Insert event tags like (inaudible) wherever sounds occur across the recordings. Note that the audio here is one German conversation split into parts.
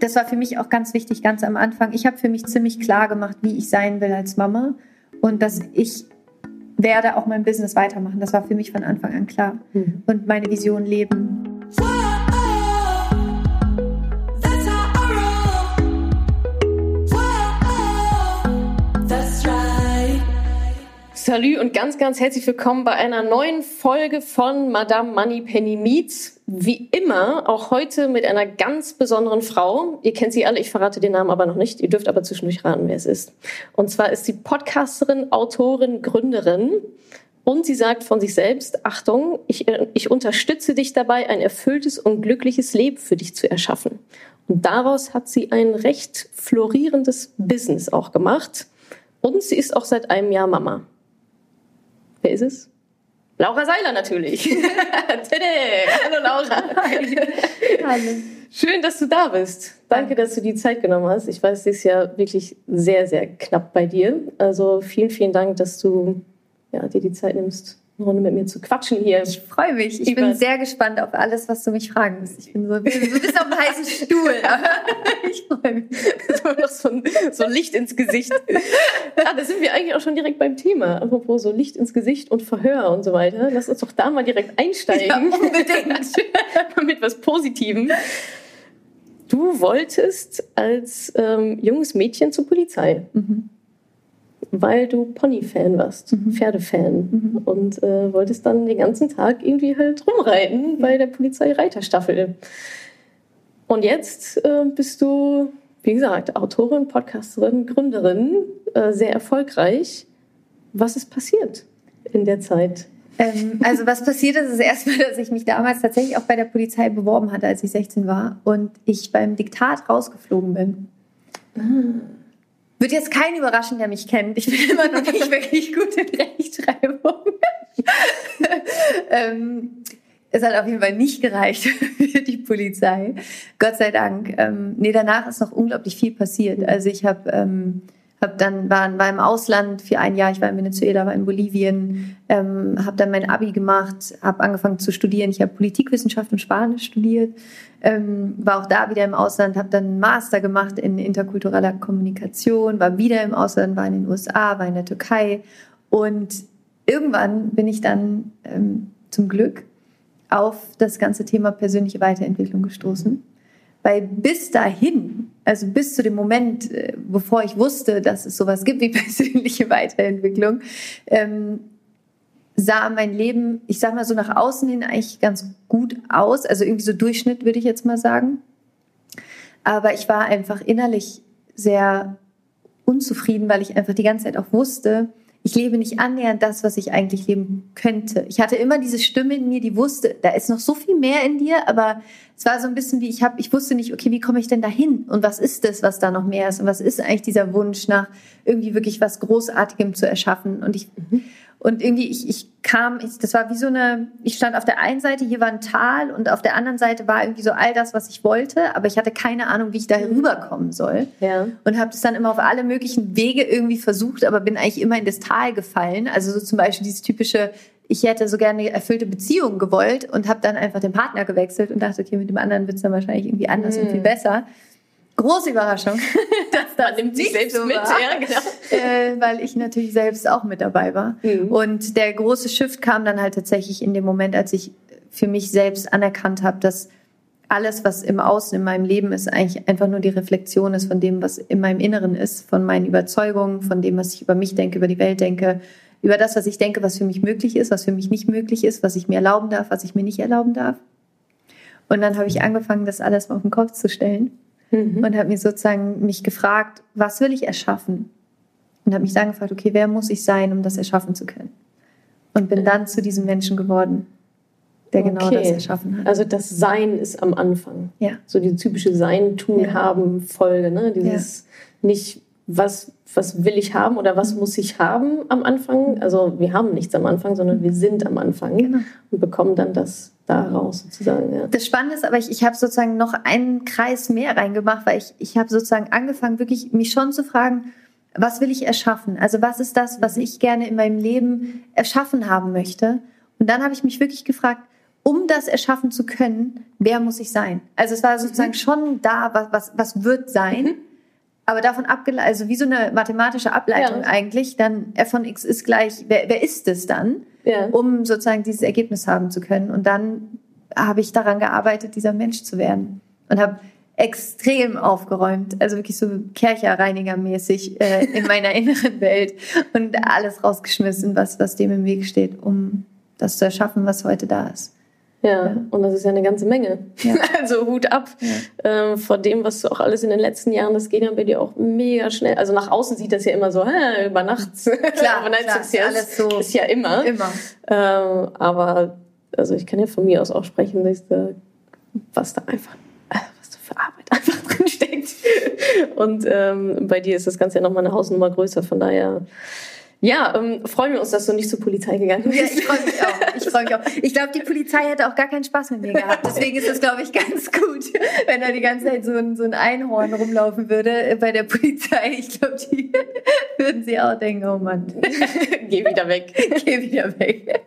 das war für mich auch ganz wichtig, ganz am Anfang. Ich habe für mich ziemlich klar gemacht, wie ich sein will als Mama und dass ich werde auch mein Business weitermachen. Das war für mich von Anfang an klar. Mhm. Und meine Vision leben. Salü und ganz, ganz herzlich willkommen bei einer neuen Folge von Madame Money Penny Meets. Wie immer, auch heute mit einer ganz besonderen Frau. Ihr kennt sie alle, ich verrate den Namen aber noch nicht. Ihr dürft aber zwischendurch raten, wer es ist. Und zwar ist sie Podcasterin, Autorin, Gründerin. Und sie sagt von sich selbst, Achtung, ich, ich unterstütze dich dabei, ein erfülltes und glückliches Leben für dich zu erschaffen. Und daraus hat sie ein recht florierendes Business auch gemacht. Und sie ist auch seit einem Jahr Mama. Wer ist es? Laura Seiler natürlich. (laughs) Hallo Laura. Hallo. Schön, dass du da bist. Danke, dass du die Zeit genommen hast. Ich weiß, es ist ja wirklich sehr, sehr knapp bei dir. Also vielen, vielen Dank, dass du ja, dir die Zeit nimmst, eine Runde mit mir zu quatschen hier. Ich freue mich. Ich bin sehr gespannt auf alles, was du mich fragen wirst. Ich bin so, du bist auf einem heißen Stuhl. (laughs) ich freue mich. So noch so ein, so Licht ins Gesicht. Ah, da sind wir eigentlich auch schon direkt beim Thema. Apropos so Licht ins Gesicht und Verhör und so weiter. Lass uns doch da mal direkt einsteigen. Ja, unbedingt. (laughs) mit was Positivem. Du wolltest als ähm, junges Mädchen zur Polizei. Mhm weil du Pony-Fan warst, mhm. Pferdefan mhm. und äh, wolltest dann den ganzen Tag irgendwie halt rumreiten bei der Polizeireiterstaffel. Und jetzt äh, bist du, wie gesagt, Autorin, Podcasterin, Gründerin, äh, sehr erfolgreich. Was ist passiert in der Zeit? Ähm, also was passiert ist, ist erstmal, (laughs) dass ich mich damals tatsächlich auch bei der Polizei beworben hatte, als ich 16 war und ich beim Diktat rausgeflogen bin. Ah. Wird jetzt keinen überraschen, der mich kennt. Ich bin immer noch nicht wirklich gut in Rechtschreibung. (laughs) ähm, es hat auf jeden Fall nicht gereicht für die Polizei. Gott sei Dank. Ähm, nee, danach ist noch unglaublich viel passiert. Also ich habe ähm, hab dann war, war im Ausland für ein Jahr. Ich war in Venezuela, war in Bolivien, ähm, habe dann mein Abi gemacht, habe angefangen zu studieren. Ich habe Politikwissenschaft und Spanisch studiert ähm, war auch da wieder im Ausland, habe dann einen Master gemacht in interkultureller Kommunikation, war wieder im Ausland, war in den USA, war in der Türkei und irgendwann bin ich dann ähm, zum Glück auf das ganze Thema persönliche Weiterentwicklung gestoßen. Weil bis dahin, also bis zu dem Moment, äh, bevor ich wusste, dass es sowas gibt wie (laughs) persönliche Weiterentwicklung, ähm, sah mein Leben, ich sag mal so nach außen hin eigentlich ganz gut aus. Also irgendwie so Durchschnitt, würde ich jetzt mal sagen. Aber ich war einfach innerlich sehr unzufrieden, weil ich einfach die ganze Zeit auch wusste, ich lebe nicht annähernd das, was ich eigentlich leben könnte. Ich hatte immer diese Stimme in mir, die wusste, da ist noch so viel mehr in dir, aber es war so ein bisschen wie ich habe, ich wusste nicht, okay, wie komme ich denn dahin und was ist das, was da noch mehr ist und was ist eigentlich dieser Wunsch nach irgendwie wirklich was Großartigem zu erschaffen und ich mhm. Und irgendwie, ich, ich kam, ich, das war wie so eine, ich stand auf der einen Seite, hier war ein Tal und auf der anderen Seite war irgendwie so all das, was ich wollte, aber ich hatte keine Ahnung, wie ich da rüberkommen soll. Ja. Und habe das dann immer auf alle möglichen Wege irgendwie versucht, aber bin eigentlich immer in das Tal gefallen. Also so zum Beispiel dieses typische, ich hätte so gerne eine erfüllte Beziehung gewollt und habe dann einfach den Partner gewechselt und dachte, okay, mit dem anderen wird es dann wahrscheinlich irgendwie anders mhm. und viel besser. Große Überraschung. (laughs) dass das Man nimmt sich selbst so mit, ja, genau. Äh, weil ich natürlich selbst auch mit dabei war. Mhm. Und der große Shift kam dann halt tatsächlich in dem Moment, als ich für mich selbst anerkannt habe, dass alles, was im Außen in meinem Leben ist, eigentlich einfach nur die Reflexion ist von dem, was in meinem Inneren ist, von meinen Überzeugungen, von dem, was ich über mich denke, über die Welt denke, über das, was ich denke, was für mich möglich ist, was für mich nicht möglich ist, was ich mir erlauben darf, was ich mir nicht erlauben darf. Und dann habe ich angefangen, das alles mal auf den Kopf zu stellen mhm. und habe mir sozusagen mich gefragt, was will ich erschaffen? Und habe mich dann gefragt, okay, wer muss ich sein, um das erschaffen zu können? Und bin dann zu diesem Menschen geworden, der genau okay. das erschaffen hat. Also das Sein ist am Anfang. Ja. So die typische Sein, Tun, ja. Haben, Folge. Ne? Dieses ja. nicht, was, was will ich haben oder was muss ich haben am Anfang. Also wir haben nichts am Anfang, sondern wir sind am Anfang genau. und bekommen dann das daraus sozusagen. Ja. Das Spannende ist aber, ich, ich habe sozusagen noch einen Kreis mehr reingemacht, weil ich, ich habe sozusagen angefangen, wirklich mich schon zu fragen, was will ich erschaffen? Also was ist das, was ich gerne in meinem Leben erschaffen haben möchte? Und dann habe ich mich wirklich gefragt, um das erschaffen zu können, wer muss ich sein? Also es war sozusagen mhm. schon da, was, was, was wird sein. Mhm. Aber davon abgeleitet, also wie so eine mathematische Ableitung ja. eigentlich, dann f von x ist gleich, wer, wer ist es dann, ja. um sozusagen dieses Ergebnis haben zu können. Und dann habe ich daran gearbeitet, dieser Mensch zu werden. Und habe extrem aufgeräumt, also wirklich so Kercherreiniger-mäßig äh, in meiner (laughs) inneren Welt und alles rausgeschmissen, was, was dem im Weg steht, um das zu erschaffen, was heute da ist. Ja, ja. und das ist ja eine ganze Menge. Ja. (laughs) Also Hut ab ja. äh, vor dem, was du auch alles in den letzten Jahren, das geht ja bei dir auch mega schnell. Also nach außen sieht das ja immer so, hä, über Nacht. (laughs) Klar, klar ist, alles so ist ja immer. Immer. Ähm, aber also ich kann ja von mir aus auch sprechen, dass da, was da einfach für Arbeit (laughs) einfach drin steckt. Und ähm, bei dir ist das Ganze ja nochmal eine Hausnummer größer. Von daher, ja, ähm, freuen wir uns, dass du nicht zur Polizei gegangen bist. Ja, ich freue mich auch. Ich freue mich auch. Ich glaube, die Polizei hätte auch gar keinen Spaß mit mir gehabt. Deswegen ist es, glaube ich, ganz gut, wenn da die ganze Zeit so ein, so ein Einhorn rumlaufen würde bei der Polizei. Ich glaube, die (laughs) würden sie auch denken, oh Mann. Geh wieder weg. Geh wieder weg.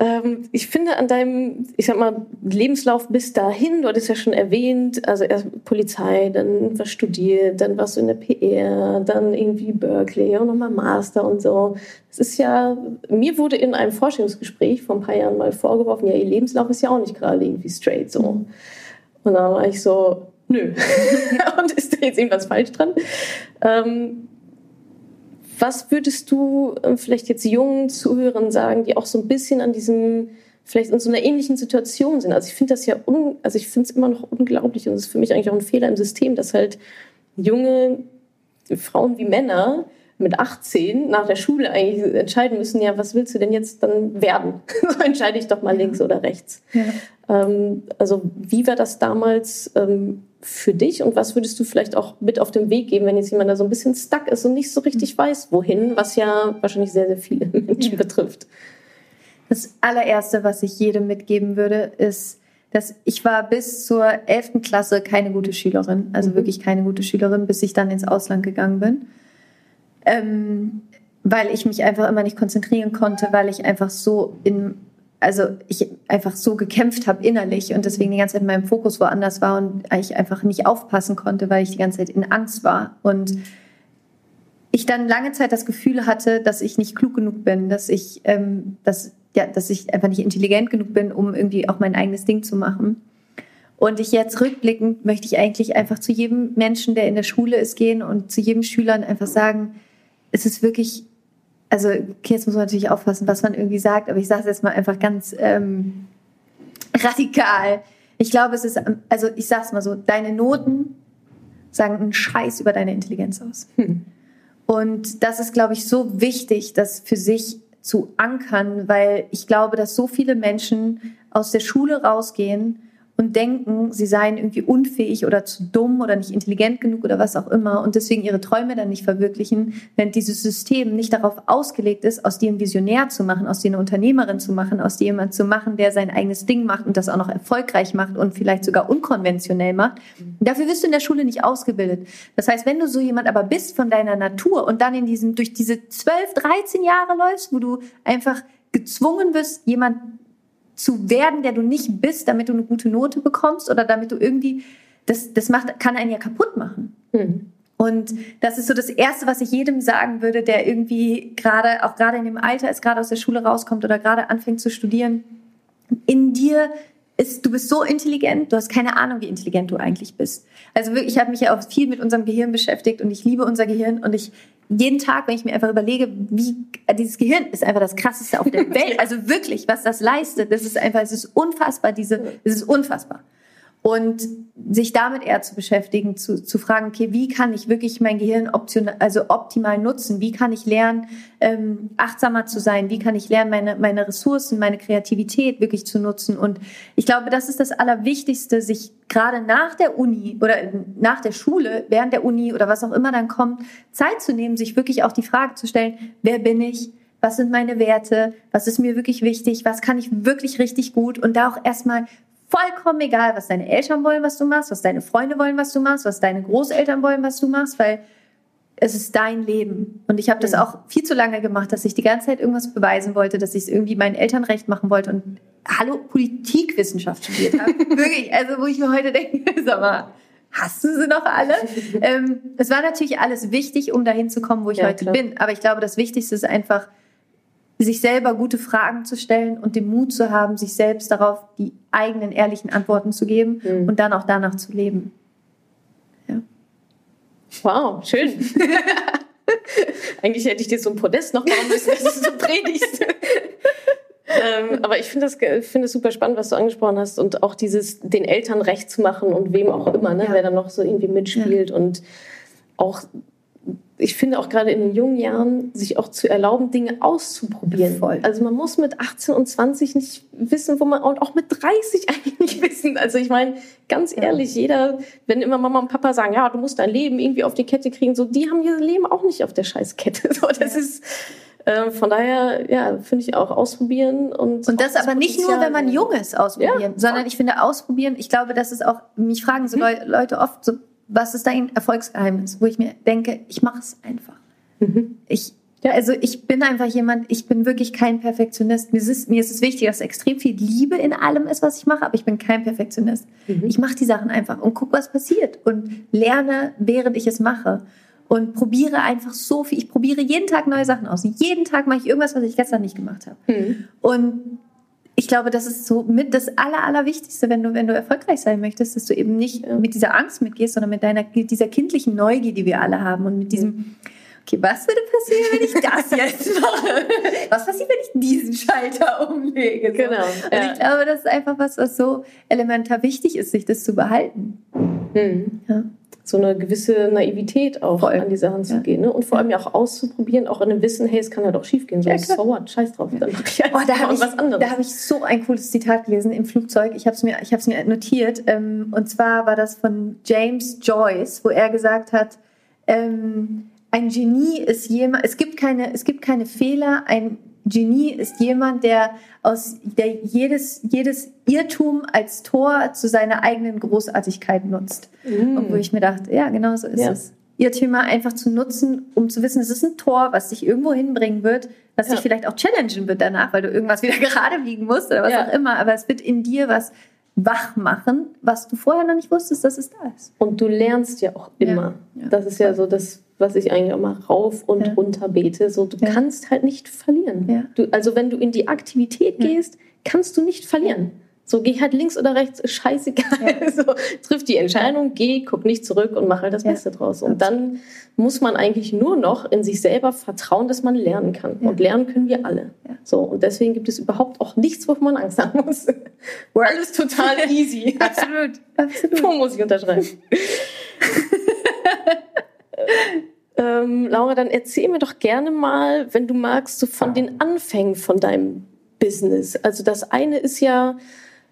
Ähm, ich finde an deinem, ich sag mal, Lebenslauf bis dahin, du hattest ja schon erwähnt, also erst Polizei, dann was studiert, dann warst du in der PR, dann irgendwie Berkeley und nochmal Master und so. Es ist ja, mir wurde in einem Forschungsgespräch vor ein paar Jahren mal vorgeworfen, ja, ihr Lebenslauf ist ja auch nicht gerade irgendwie straight so. Und dann war ich so, nö. (laughs) und ist da jetzt irgendwas falsch dran? Ähm, was würdest du ähm, vielleicht jetzt jungen Zuhörern sagen, die auch so ein bisschen an diesem, vielleicht in so einer ähnlichen Situation sind? Also ich finde das ja, un, also ich finde es immer noch unglaublich und es ist für mich eigentlich auch ein Fehler im System, dass halt junge Frauen wie Männer mit 18 nach der Schule eigentlich entscheiden müssen, ja, was willst du denn jetzt dann werden? (laughs) so entscheide ich doch mal links oder rechts. Ja. Ähm, also wie war das damals ähm, für dich und was würdest du vielleicht auch mit auf den Weg geben, wenn jetzt jemand da so ein bisschen stuck ist und nicht so richtig mhm. weiß, wohin, was ja wahrscheinlich sehr, sehr viele (laughs) Menschen betrifft? Das allererste, was ich jedem mitgeben würde, ist, dass ich war bis zur 11. Klasse keine gute Schülerin, also mhm. wirklich keine gute Schülerin, bis ich dann ins Ausland gegangen bin. Ähm, weil ich mich einfach immer nicht konzentrieren konnte, weil ich einfach so in also ich einfach so gekämpft habe innerlich und deswegen die ganze Zeit mein Fokus woanders war und ich einfach nicht aufpassen konnte, weil ich die ganze Zeit in Angst war und ich dann lange Zeit das Gefühl hatte, dass ich nicht klug genug bin, dass ich, ähm, dass, ja, dass ich einfach nicht intelligent genug bin, um irgendwie auch mein eigenes Ding zu machen. Und ich jetzt rückblickend möchte ich eigentlich einfach zu jedem Menschen, der in der Schule ist, gehen und zu jedem Schülern einfach sagen, es ist wirklich also okay, jetzt muss man natürlich aufpassen, was man irgendwie sagt, aber ich sage es jetzt mal einfach ganz ähm, radikal. Ich glaube, es ist, also ich sage es mal so, deine Noten sagen einen Scheiß über deine Intelligenz aus. Hm. Und das ist, glaube ich, so wichtig, das für sich zu ankern, weil ich glaube, dass so viele Menschen aus der Schule rausgehen und denken, sie seien irgendwie unfähig oder zu dumm oder nicht intelligent genug oder was auch immer und deswegen ihre Träume dann nicht verwirklichen, wenn dieses System nicht darauf ausgelegt ist, aus dir einen Visionär zu machen, aus dir eine Unternehmerin zu machen, aus dir jemand zu machen, der sein eigenes Ding macht und das auch noch erfolgreich macht und vielleicht sogar unkonventionell macht. Dafür wirst du in der Schule nicht ausgebildet. Das heißt, wenn du so jemand aber bist von deiner Natur und dann in diesem, durch diese 12, 13 Jahre läufst, wo du einfach gezwungen wirst, jemand zu werden, der du nicht bist, damit du eine gute Note bekommst oder damit du irgendwie, das, das macht, kann einen ja kaputt machen. Mhm. Und das ist so das Erste, was ich jedem sagen würde, der irgendwie gerade, auch gerade in dem Alter ist, gerade aus der Schule rauskommt oder gerade anfängt zu studieren. In dir ist, du bist so intelligent, du hast keine Ahnung, wie intelligent du eigentlich bist. Also wirklich, ich habe mich ja auch viel mit unserem Gehirn beschäftigt und ich liebe unser Gehirn und ich jeden Tag, wenn ich mir einfach überlege, wie dieses Gehirn ist einfach das krasseste auf der (laughs) Welt. Also wirklich, was das leistet, das ist einfach, es ist unfassbar, diese, es ist unfassbar und sich damit eher zu beschäftigen, zu, zu fragen, okay, wie kann ich wirklich mein Gehirn optional, also optimal nutzen? Wie kann ich lernen, ähm, achtsamer zu sein? Wie kann ich lernen, meine, meine Ressourcen, meine Kreativität wirklich zu nutzen? Und ich glaube, das ist das Allerwichtigste, sich gerade nach der Uni oder nach der Schule, während der Uni oder was auch immer dann kommt, Zeit zu nehmen, sich wirklich auch die Frage zu stellen, wer bin ich? was sind meine Werte, was ist mir wirklich wichtig, was kann ich wirklich richtig gut und da auch erstmal vollkommen egal, was deine Eltern wollen, was du machst, was deine Freunde wollen, was du machst, was deine Großeltern wollen, was du machst, weil es ist dein Leben. Und ich habe das auch viel zu lange gemacht, dass ich die ganze Zeit irgendwas beweisen wollte, dass ich es irgendwie meinen Eltern recht machen wollte. Und hallo, Politikwissenschaft studiert habe. (laughs) Wirklich, also wo ich mir heute denke, (laughs) sag mal, hast du sie noch alle? (laughs) ähm, es war natürlich alles wichtig, um dahin zu kommen, wo ich ja, heute klar. bin. Aber ich glaube, das Wichtigste ist einfach, sich selber gute Fragen zu stellen und den Mut zu haben, sich selbst darauf die eigenen ehrlichen Antworten zu geben mhm. und dann auch danach zu leben. Ja. Wow, schön. (laughs) Eigentlich hätte ich dir so ein Podest noch machen müssen, dass du so predigst. (laughs) ähm, aber ich finde das, find das super spannend, was du angesprochen hast und auch dieses, den Eltern recht zu machen und wem auch immer, ne, ja. wer dann noch so irgendwie mitspielt ja. und auch ich finde auch gerade in den jungen Jahren, sich auch zu erlauben, Dinge auszuprobieren. Voll. Also man muss mit 18 und 20 nicht wissen, wo man, und auch mit 30 (laughs) eigentlich nicht wissen. Also ich meine, ganz ehrlich, ja. jeder, wenn immer Mama und Papa sagen, ja, du musst dein Leben irgendwie auf die Kette kriegen, so, die haben ihr Leben auch nicht auf der Scheißkette. (laughs) So, das ja. ist, äh, von daher, ja, finde ich auch ausprobieren und. Und das aber nicht nur, wenn man jung ist, ausprobieren, ja, sondern ich finde ausprobieren, ich glaube, das ist auch, mich fragen so hm. Leute oft so, was ist dein Erfolgsgeheimnis? Wo ich mir denke, ich mache es einfach. Mhm. Ich, ja, also ich bin einfach jemand, ich bin wirklich kein Perfektionist. Mir ist, es, mir ist es wichtig, dass extrem viel Liebe in allem ist, was ich mache, aber ich bin kein Perfektionist. Mhm. Ich mache die Sachen einfach und guck, was passiert und lerne, während ich es mache. Und probiere einfach so viel. Ich probiere jeden Tag neue Sachen aus. Jeden Tag mache ich irgendwas, was ich gestern nicht gemacht habe. Mhm. Und ich glaube, das ist so mit das Aller, Allerwichtigste, wenn du, wenn du erfolgreich sein möchtest, dass du eben nicht mit dieser Angst mitgehst, sondern mit deiner, dieser kindlichen Neugier, die wir alle haben und mit diesem, okay, was würde passieren, wenn ich das (laughs) jetzt mache? Was passiert, wenn ich diesen Schalter umlege? So. Genau. Und ja. ich glaube, das ist einfach was, was so elementar wichtig ist, sich das zu behalten. Mhm. Ja so eine gewisse Naivität auch Voll. an die Sachen zu ja. gehen. Ne? Und vor allem ja auch auszuprobieren, auch in dem Wissen, hey, es kann ja doch schief gehen. So, ja, so what, scheiß drauf. Dann mach ich oh, da habe ich, hab ich so ein cooles Zitat gelesen im Flugzeug. Ich habe es mir, mir notiert. Ähm, und zwar war das von James Joyce, wo er gesagt hat, ähm, ein Genie ist jemand, es gibt keine, es gibt keine Fehler, ein Genie ist jemand, der aus der jedes, jedes Irrtum als Tor zu seiner eigenen Großartigkeit nutzt. Mm. Und wo ich mir dachte, ja, genau so ist ja. es. Irrtümer einfach zu nutzen, um zu wissen, es ist ein Tor, was dich irgendwo hinbringen wird, was ja. dich vielleicht auch challengen wird danach, weil du irgendwas wieder (laughs) gerade biegen musst oder was ja. auch immer. Aber es wird in dir was wach machen, was du vorher noch nicht wusstest, dass es da ist. Und du lernst ja auch immer. Ja. Das ist ja so das was ich eigentlich immer rauf und ja. runter bete. So, du ja. kannst halt nicht verlieren. Ja. Du, also wenn du in die Aktivität gehst, kannst du nicht verlieren. So, geh halt links oder rechts, scheißegal. (laughs) So, triff die Entscheidung, geh, guck nicht zurück und mach halt das Beste draus. Und dann muss man eigentlich nur noch in sich selber vertrauen, dass man lernen kann. Und lernen können wir alle. So, und deswegen gibt es überhaupt auch nichts, wovon man Angst haben muss. (laughs) Alles total (laughs) easy. Absolut. Absolut. Wo muss ich unterschreiben? Ähm, Laura, dann erzähl mir doch gerne mal, wenn du magst, so von den Anfängen von deinem Business. Also das eine ist ja,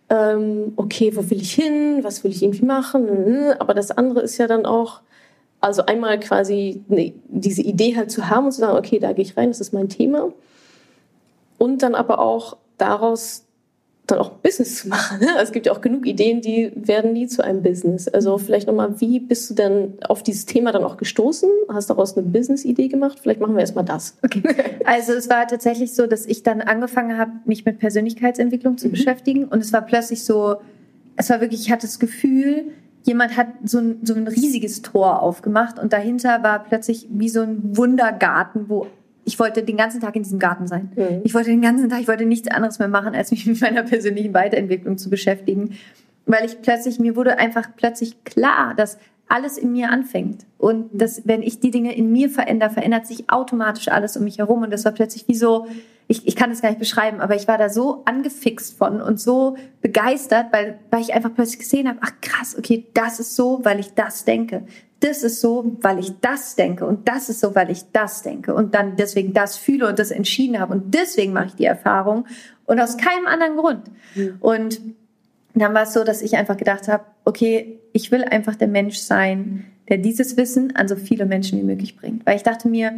ähm, okay, wo will ich hin, was will ich irgendwie machen, aber das andere ist ja dann auch, also einmal quasi ne, diese Idee halt zu haben und zu sagen, okay, da gehe ich rein, das ist mein Thema. Und dann aber auch daraus dann auch Business zu machen. Ne? Es gibt ja auch genug Ideen, die werden nie zu einem Business. Also vielleicht nochmal, wie bist du denn auf dieses Thema dann auch gestoßen? Hast daraus eine Business-Idee gemacht? Vielleicht machen wir erstmal das. Okay. Also es war tatsächlich so, dass ich dann angefangen habe, mich mit Persönlichkeitsentwicklung zu mhm. beschäftigen. Und es war plötzlich so, es war wirklich, ich hatte das Gefühl, jemand hat so ein, so ein riesiges Tor aufgemacht und dahinter war plötzlich wie so ein Wundergarten, wo ich wollte den ganzen Tag in diesem Garten sein. Mhm. Ich wollte den ganzen Tag, ich wollte nichts anderes mehr machen, als mich mit meiner persönlichen Weiterentwicklung zu beschäftigen. Weil ich plötzlich, mir wurde einfach plötzlich klar, dass alles in mir anfängt. Und dass, wenn ich die Dinge in mir verändere, verändert sich automatisch alles um mich herum. Und das war plötzlich wie so, ich, ich kann das gar nicht beschreiben, aber ich war da so angefixt von und so begeistert, weil, weil ich einfach plötzlich gesehen habe, ach krass, okay, das ist so, weil ich das denke das ist so, weil ich das denke und das ist so, weil ich das denke und dann deswegen das fühle und das entschieden habe und deswegen mache ich die Erfahrung und aus keinem anderen Grund. Mhm. Und dann war es so, dass ich einfach gedacht habe, okay, ich will einfach der Mensch sein, der dieses Wissen an so viele Menschen wie möglich bringt. Weil ich dachte mir,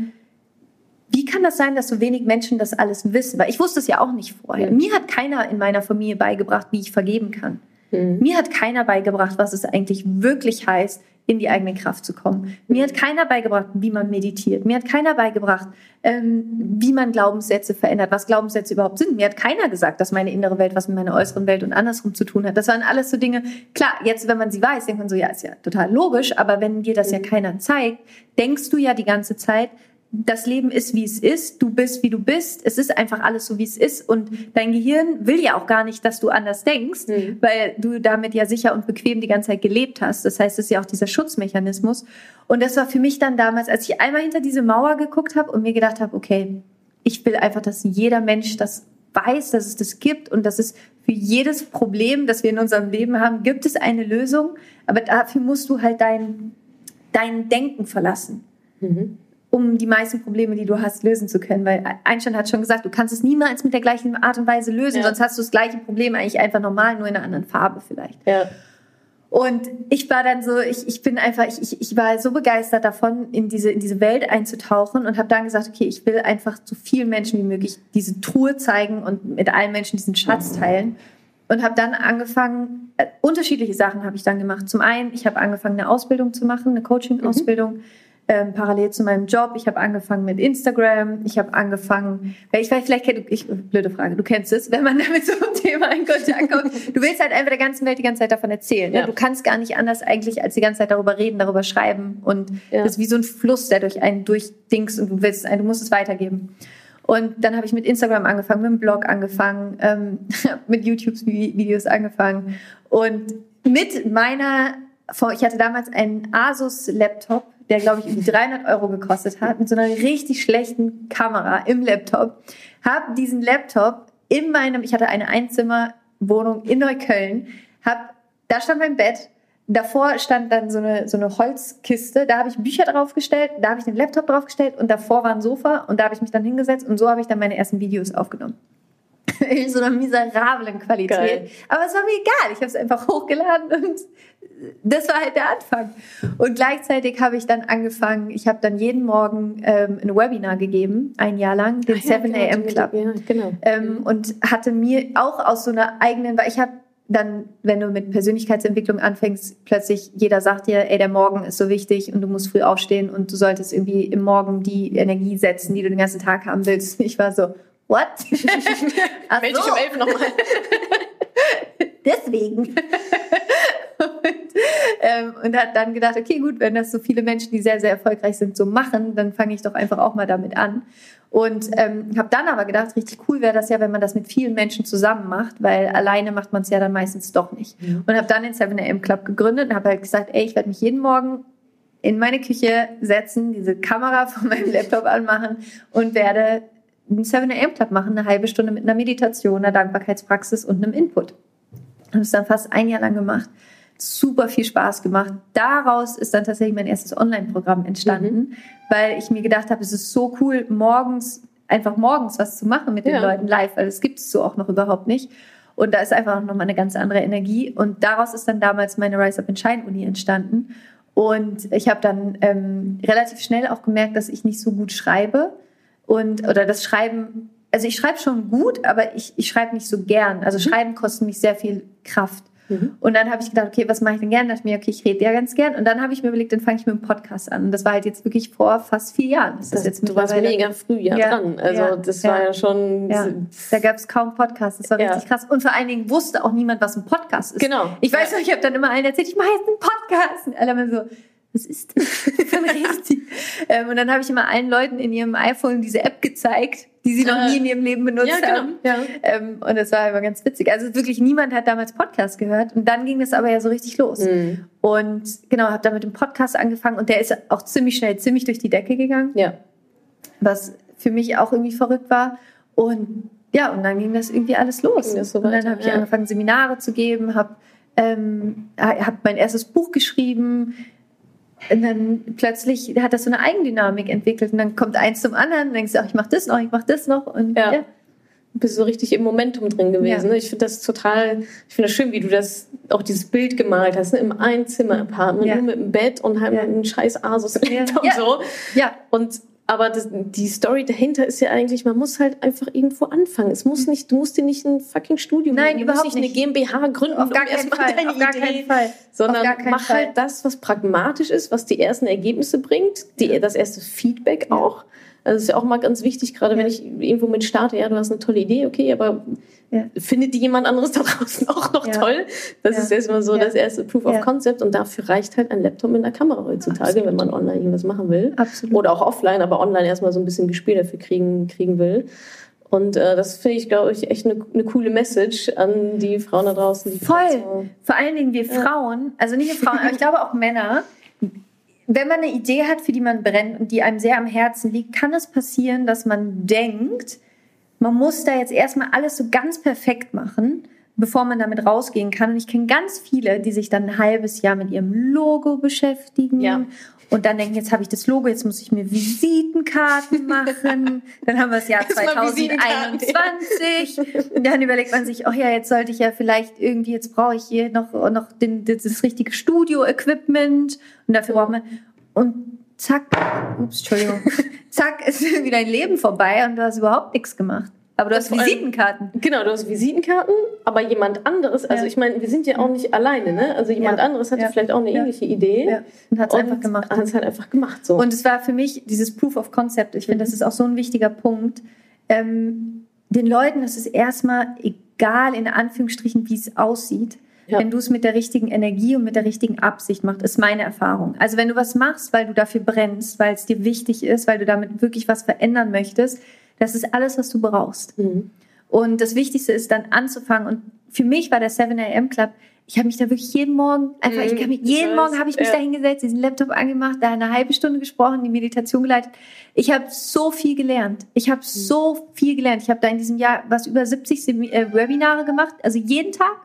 wie kann das sein, dass so wenig Menschen das alles wissen? Weil ich wusste es ja auch nicht vorher. Mhm. Mir hat keiner in meiner Familie beigebracht, wie ich vergeben kann. Mhm. Mir hat keiner beigebracht, was es eigentlich wirklich heißt, in die eigene Kraft zu kommen. Mir hat keiner beigebracht, wie man meditiert. Mir hat keiner beigebracht, ähm, wie man Glaubenssätze verändert, was Glaubenssätze überhaupt sind. Mir hat keiner gesagt, dass meine innere Welt was mit meiner äußeren Welt und andersrum zu tun hat. Das waren alles so Dinge. Klar, jetzt, wenn man sie weiß, denkt man so, ja, ist ja total logisch. Aber wenn dir das ja keiner zeigt, denkst du ja die ganze Zeit, das Leben ist, wie es ist, du bist, wie du bist, es ist einfach alles so, wie es ist und dein Gehirn will ja auch gar nicht, dass du anders denkst, mhm. weil du damit ja sicher und bequem die ganze Zeit gelebt hast. Das heißt, es ist ja auch dieser Schutzmechanismus. Und das war für mich dann damals, als ich einmal hinter diese Mauer geguckt habe und mir gedacht habe, okay, ich will einfach, dass jeder Mensch das weiß, dass es das gibt und dass es für jedes Problem, das wir in unserem Leben haben, gibt es eine Lösung. Aber dafür musst du halt dein, dein Denken verlassen. Mhm um die meisten Probleme, die du hast, lösen zu können. Weil Einstein hat schon gesagt, du kannst es niemals mit der gleichen Art und Weise lösen, ja. sonst hast du das gleiche Problem eigentlich einfach normal, nur in einer anderen Farbe vielleicht. Ja. Und ich war dann so, ich, ich bin einfach, ich, ich war so begeistert davon, in diese, in diese Welt einzutauchen und habe dann gesagt, okay, ich will einfach so vielen Menschen wie möglich diese Truhe zeigen und mit allen Menschen diesen Schatz teilen. Und habe dann angefangen, äh, unterschiedliche Sachen habe ich dann gemacht. Zum einen, ich habe angefangen, eine Ausbildung zu machen, eine Coaching-Ausbildung. Mhm ähm, parallel zu meinem Job. Ich habe angefangen mit Instagram. Ich habe angefangen, ich weiß, vielleicht kennt ich, blöde Frage, du kennst es, wenn man (laughs) damit so ein Thema in Kontakt kommt. Du willst halt einfach der ganzen Welt die ganze Zeit davon erzählen. Ne? Ja. Du kannst gar nicht anders eigentlich als die ganze Zeit darüber reden, darüber schreiben. Und ja. das ist wie so ein Fluss, der durch einen durchdingst und du willst, du musst es weitergeben. Und dann habe ich mit Instagram angefangen, mit dem Blog angefangen, ähm, (laughs) mit YouTube-Videos angefangen und mit meiner, ich hatte damals einen Asus-Laptop der glaube ich irgendwie 300 Euro gekostet hat, mit so einer richtig schlechten Kamera im Laptop. Habe diesen Laptop in meinem, ich hatte eine Einzimmerwohnung in Neukölln, hab, da stand mein Bett, davor stand dann so eine, so eine Holzkiste, da habe ich Bücher draufgestellt, da habe ich den Laptop draufgestellt und davor war ein Sofa und da habe ich mich dann hingesetzt und so habe ich dann meine ersten Videos aufgenommen. (laughs) in so einer miserablen Qualität. Geil. Aber es war mir egal. Ich habe es einfach hochgeladen und das war halt der Anfang. Und gleichzeitig habe ich dann angefangen, ich habe dann jeden Morgen ähm, ein Webinar gegeben, ein Jahr lang, den Ach, 7 ja, AM Club. Ja, genau. Ähm, und hatte mir auch aus so einer eigenen, weil ich habe dann, wenn du mit Persönlichkeitsentwicklung anfängst, plötzlich jeder sagt dir, ey, der Morgen ist so wichtig und du musst früh aufstehen und du solltest irgendwie im Morgen die Energie setzen, die du den ganzen Tag haben willst. Ich war so, what? (laughs) Melde dich um elf nochmal. (laughs) Deswegen. (laughs) und, ähm, und hat dann gedacht, okay, gut, wenn das so viele Menschen, die sehr, sehr erfolgreich sind, so machen, dann fange ich doch einfach auch mal damit an. Und ähm, habe dann aber gedacht, richtig cool wäre das ja, wenn man das mit vielen Menschen zusammen macht, weil alleine macht man es ja dann meistens doch nicht. Mhm. Und habe dann den 7am Club gegründet und habe halt gesagt, ey, ich werde mich jeden Morgen in meine Küche setzen, diese Kamera (laughs) von meinem Laptop anmachen und werde einen 7am Club machen, eine halbe Stunde mit einer Meditation, einer Dankbarkeitspraxis und einem Input. Habe es dann fast ein Jahr lang gemacht. Super viel Spaß gemacht. Daraus ist dann tatsächlich mein erstes Online-Programm entstanden, mhm. weil ich mir gedacht habe, es ist so cool, morgens, einfach morgens was zu machen mit den ja. Leuten live, weil es gibt es so auch noch überhaupt nicht. Und da ist einfach noch mal eine ganz andere Energie. Und daraus ist dann damals meine Rise Up in Shine Uni entstanden. Und ich habe dann ähm, relativ schnell auch gemerkt, dass ich nicht so gut schreibe und oder das Schreiben, also ich schreibe schon gut, aber ich, ich schreibe nicht so gern. Also mhm. Schreiben kostet mich sehr viel Kraft. Mhm. Und dann habe ich gedacht, okay, was mache ich denn gern? Da dachte ich mir, okay, ich rede ja ganz gern. Und dann habe ich mir überlegt, dann fange ich mit dem Podcast an. Und das war halt jetzt wirklich vor fast vier Jahren. Das, das jetzt du warst mega früh ja, ja dran. Also ja, das war ja schon... Ja. Da gab es kaum Podcasts. Das war richtig krass. Und vor allen Dingen wusste auch niemand, was ein Podcast ist. Genau. Ich weiß noch, ich habe dann immer allen erzählt, ich mache jetzt einen Podcast. Und alle immer so was ist das? (laughs) (laughs) Ähm, und dann habe ich immer allen Leuten in ihrem iPhone diese App gezeigt, die sie noch äh, nie in ihrem Leben benutzt ja, genau, haben. Ja. Ähm, und das war immer ganz witzig. Also wirklich niemand hat damals Podcast gehört. Und dann ging das aber ja so richtig los. Mhm. Und genau, habe dann mit dem Podcast angefangen und der ist auch ziemlich schnell, ziemlich durch die Decke gegangen. Ja. Was für mich auch irgendwie verrückt war. Und ja, und dann ging das irgendwie alles los. So und dann habe ich ja. angefangen, Seminare zu geben, habe ähm, hab mein erstes Buch geschrieben, und dann plötzlich hat das so eine Eigendynamik entwickelt und dann kommt eins zum anderen und denkst du, ach, ich mach das noch, ich mach das noch und ja. ja. Du bist so richtig im Momentum drin gewesen. Ja. Ne? Ich finde das total, ich finde das schön, wie du das, auch dieses Bild gemalt hast, ne? im Einzimmer-Apartment, ja. nur mit dem Bett und halt ja. einem scheiß Asus ja. und so. Ja. Und Aber das, die Story dahinter ist ja eigentlich, man muss halt einfach irgendwo anfangen. Es muss nicht, du musst dir nicht ein fucking Studium Nein, du überhaupt musst nicht, eine GmbH gründen, Auf gar um keinen Fall, deine auf gar Idee, keinen Fall. sondern gar keinen mach Fall. halt das, was pragmatisch ist, was die ersten Ergebnisse bringt, die, das erste Feedback auch. Also das ist ja auch mal ganz wichtig, gerade wenn Ja. ich irgendwo mit starte, ja, du hast eine tolle Idee, okay, aber Ja. findet die jemand anderes da draußen auch noch Ja. toll? Das ist erstmal so das erste Proof of. Concept und dafür reicht halt ein Laptop mit einer Kamera heutzutage, Absolut. wenn man online irgendwas machen will. Absolut. Oder auch offline, aber online erstmal so ein bisschen Gespür dafür kriegen, kriegen will. Und äh, das finde ich, glaube ich, echt eine, eine coole Message an die Frauen da draußen. Voll. so- Vor allen Dingen wir Frauen, also nicht nur Frauen, aber ich glaube auch Männer, wenn man eine Idee hat, für die man brennt und die einem sehr am Herzen liegt, kann es passieren, dass man denkt, man muss da jetzt erstmal alles so ganz perfekt machen, bevor man damit rausgehen kann. Und ich kenne ganz viele, die sich dann ein halbes Jahr mit ihrem Logo beschäftigen. Ja. Und dann denken, jetzt habe ich das Logo, jetzt muss ich mir Visitenkarten (laughs) machen. Dann haben wir das Jahr Jetzt mal Visitenkarten, 2021. Und dann überlegt man sich, oh ja, jetzt sollte ich ja vielleicht irgendwie, jetzt brauche ich hier noch, noch den, das, das richtige Studio-Equipment. Und dafür braucht man. Und zack, ups, Entschuldigung, (laughs) zack, ist (laughs) irgendwie dein Leben vorbei und du hast überhaupt nichts gemacht. Aber du hast Visitenkarten. Genau, du hast Visitenkarten, aber jemand anderes, also Ja. ich meine, wir sind ja auch nicht alleine, ne? Also jemand Ja. anderes hatte Ja. vielleicht auch eine ähnliche Idee. Und hat es einfach gemacht. Hat es halt einfach gemacht, so. Und es war für mich dieses Proof of Concept. Ich finde, Mhm. das ist auch so ein wichtiger Punkt. Ähm, den Leuten ist es erstmal egal, in Anführungsstrichen, wie es aussieht. Wenn du es mit der richtigen Energie und mit der richtigen Absicht machst, ist meine Erfahrung. Also wenn du was machst, weil du dafür brennst, weil es dir wichtig ist, weil du damit wirklich was verändern möchtest, das ist alles, was du brauchst. Mhm. Und das Wichtigste ist dann anzufangen. Und für mich war der 7 a.m. Club, ich habe mich da wirklich jeden Morgen, einfach, Mhm, ich kann mich, ich jeden weiß, Morgen habe ich mich ja. da hingesetzt, diesen Laptop angemacht, da eine halbe Stunde gesprochen, die Meditation geleitet. Ich habe so viel gelernt. Ich Mhm. habe so viel gelernt. Ich habe da in diesem Jahr was über 70 Semi äh, Webinare gemacht, also jeden Tag.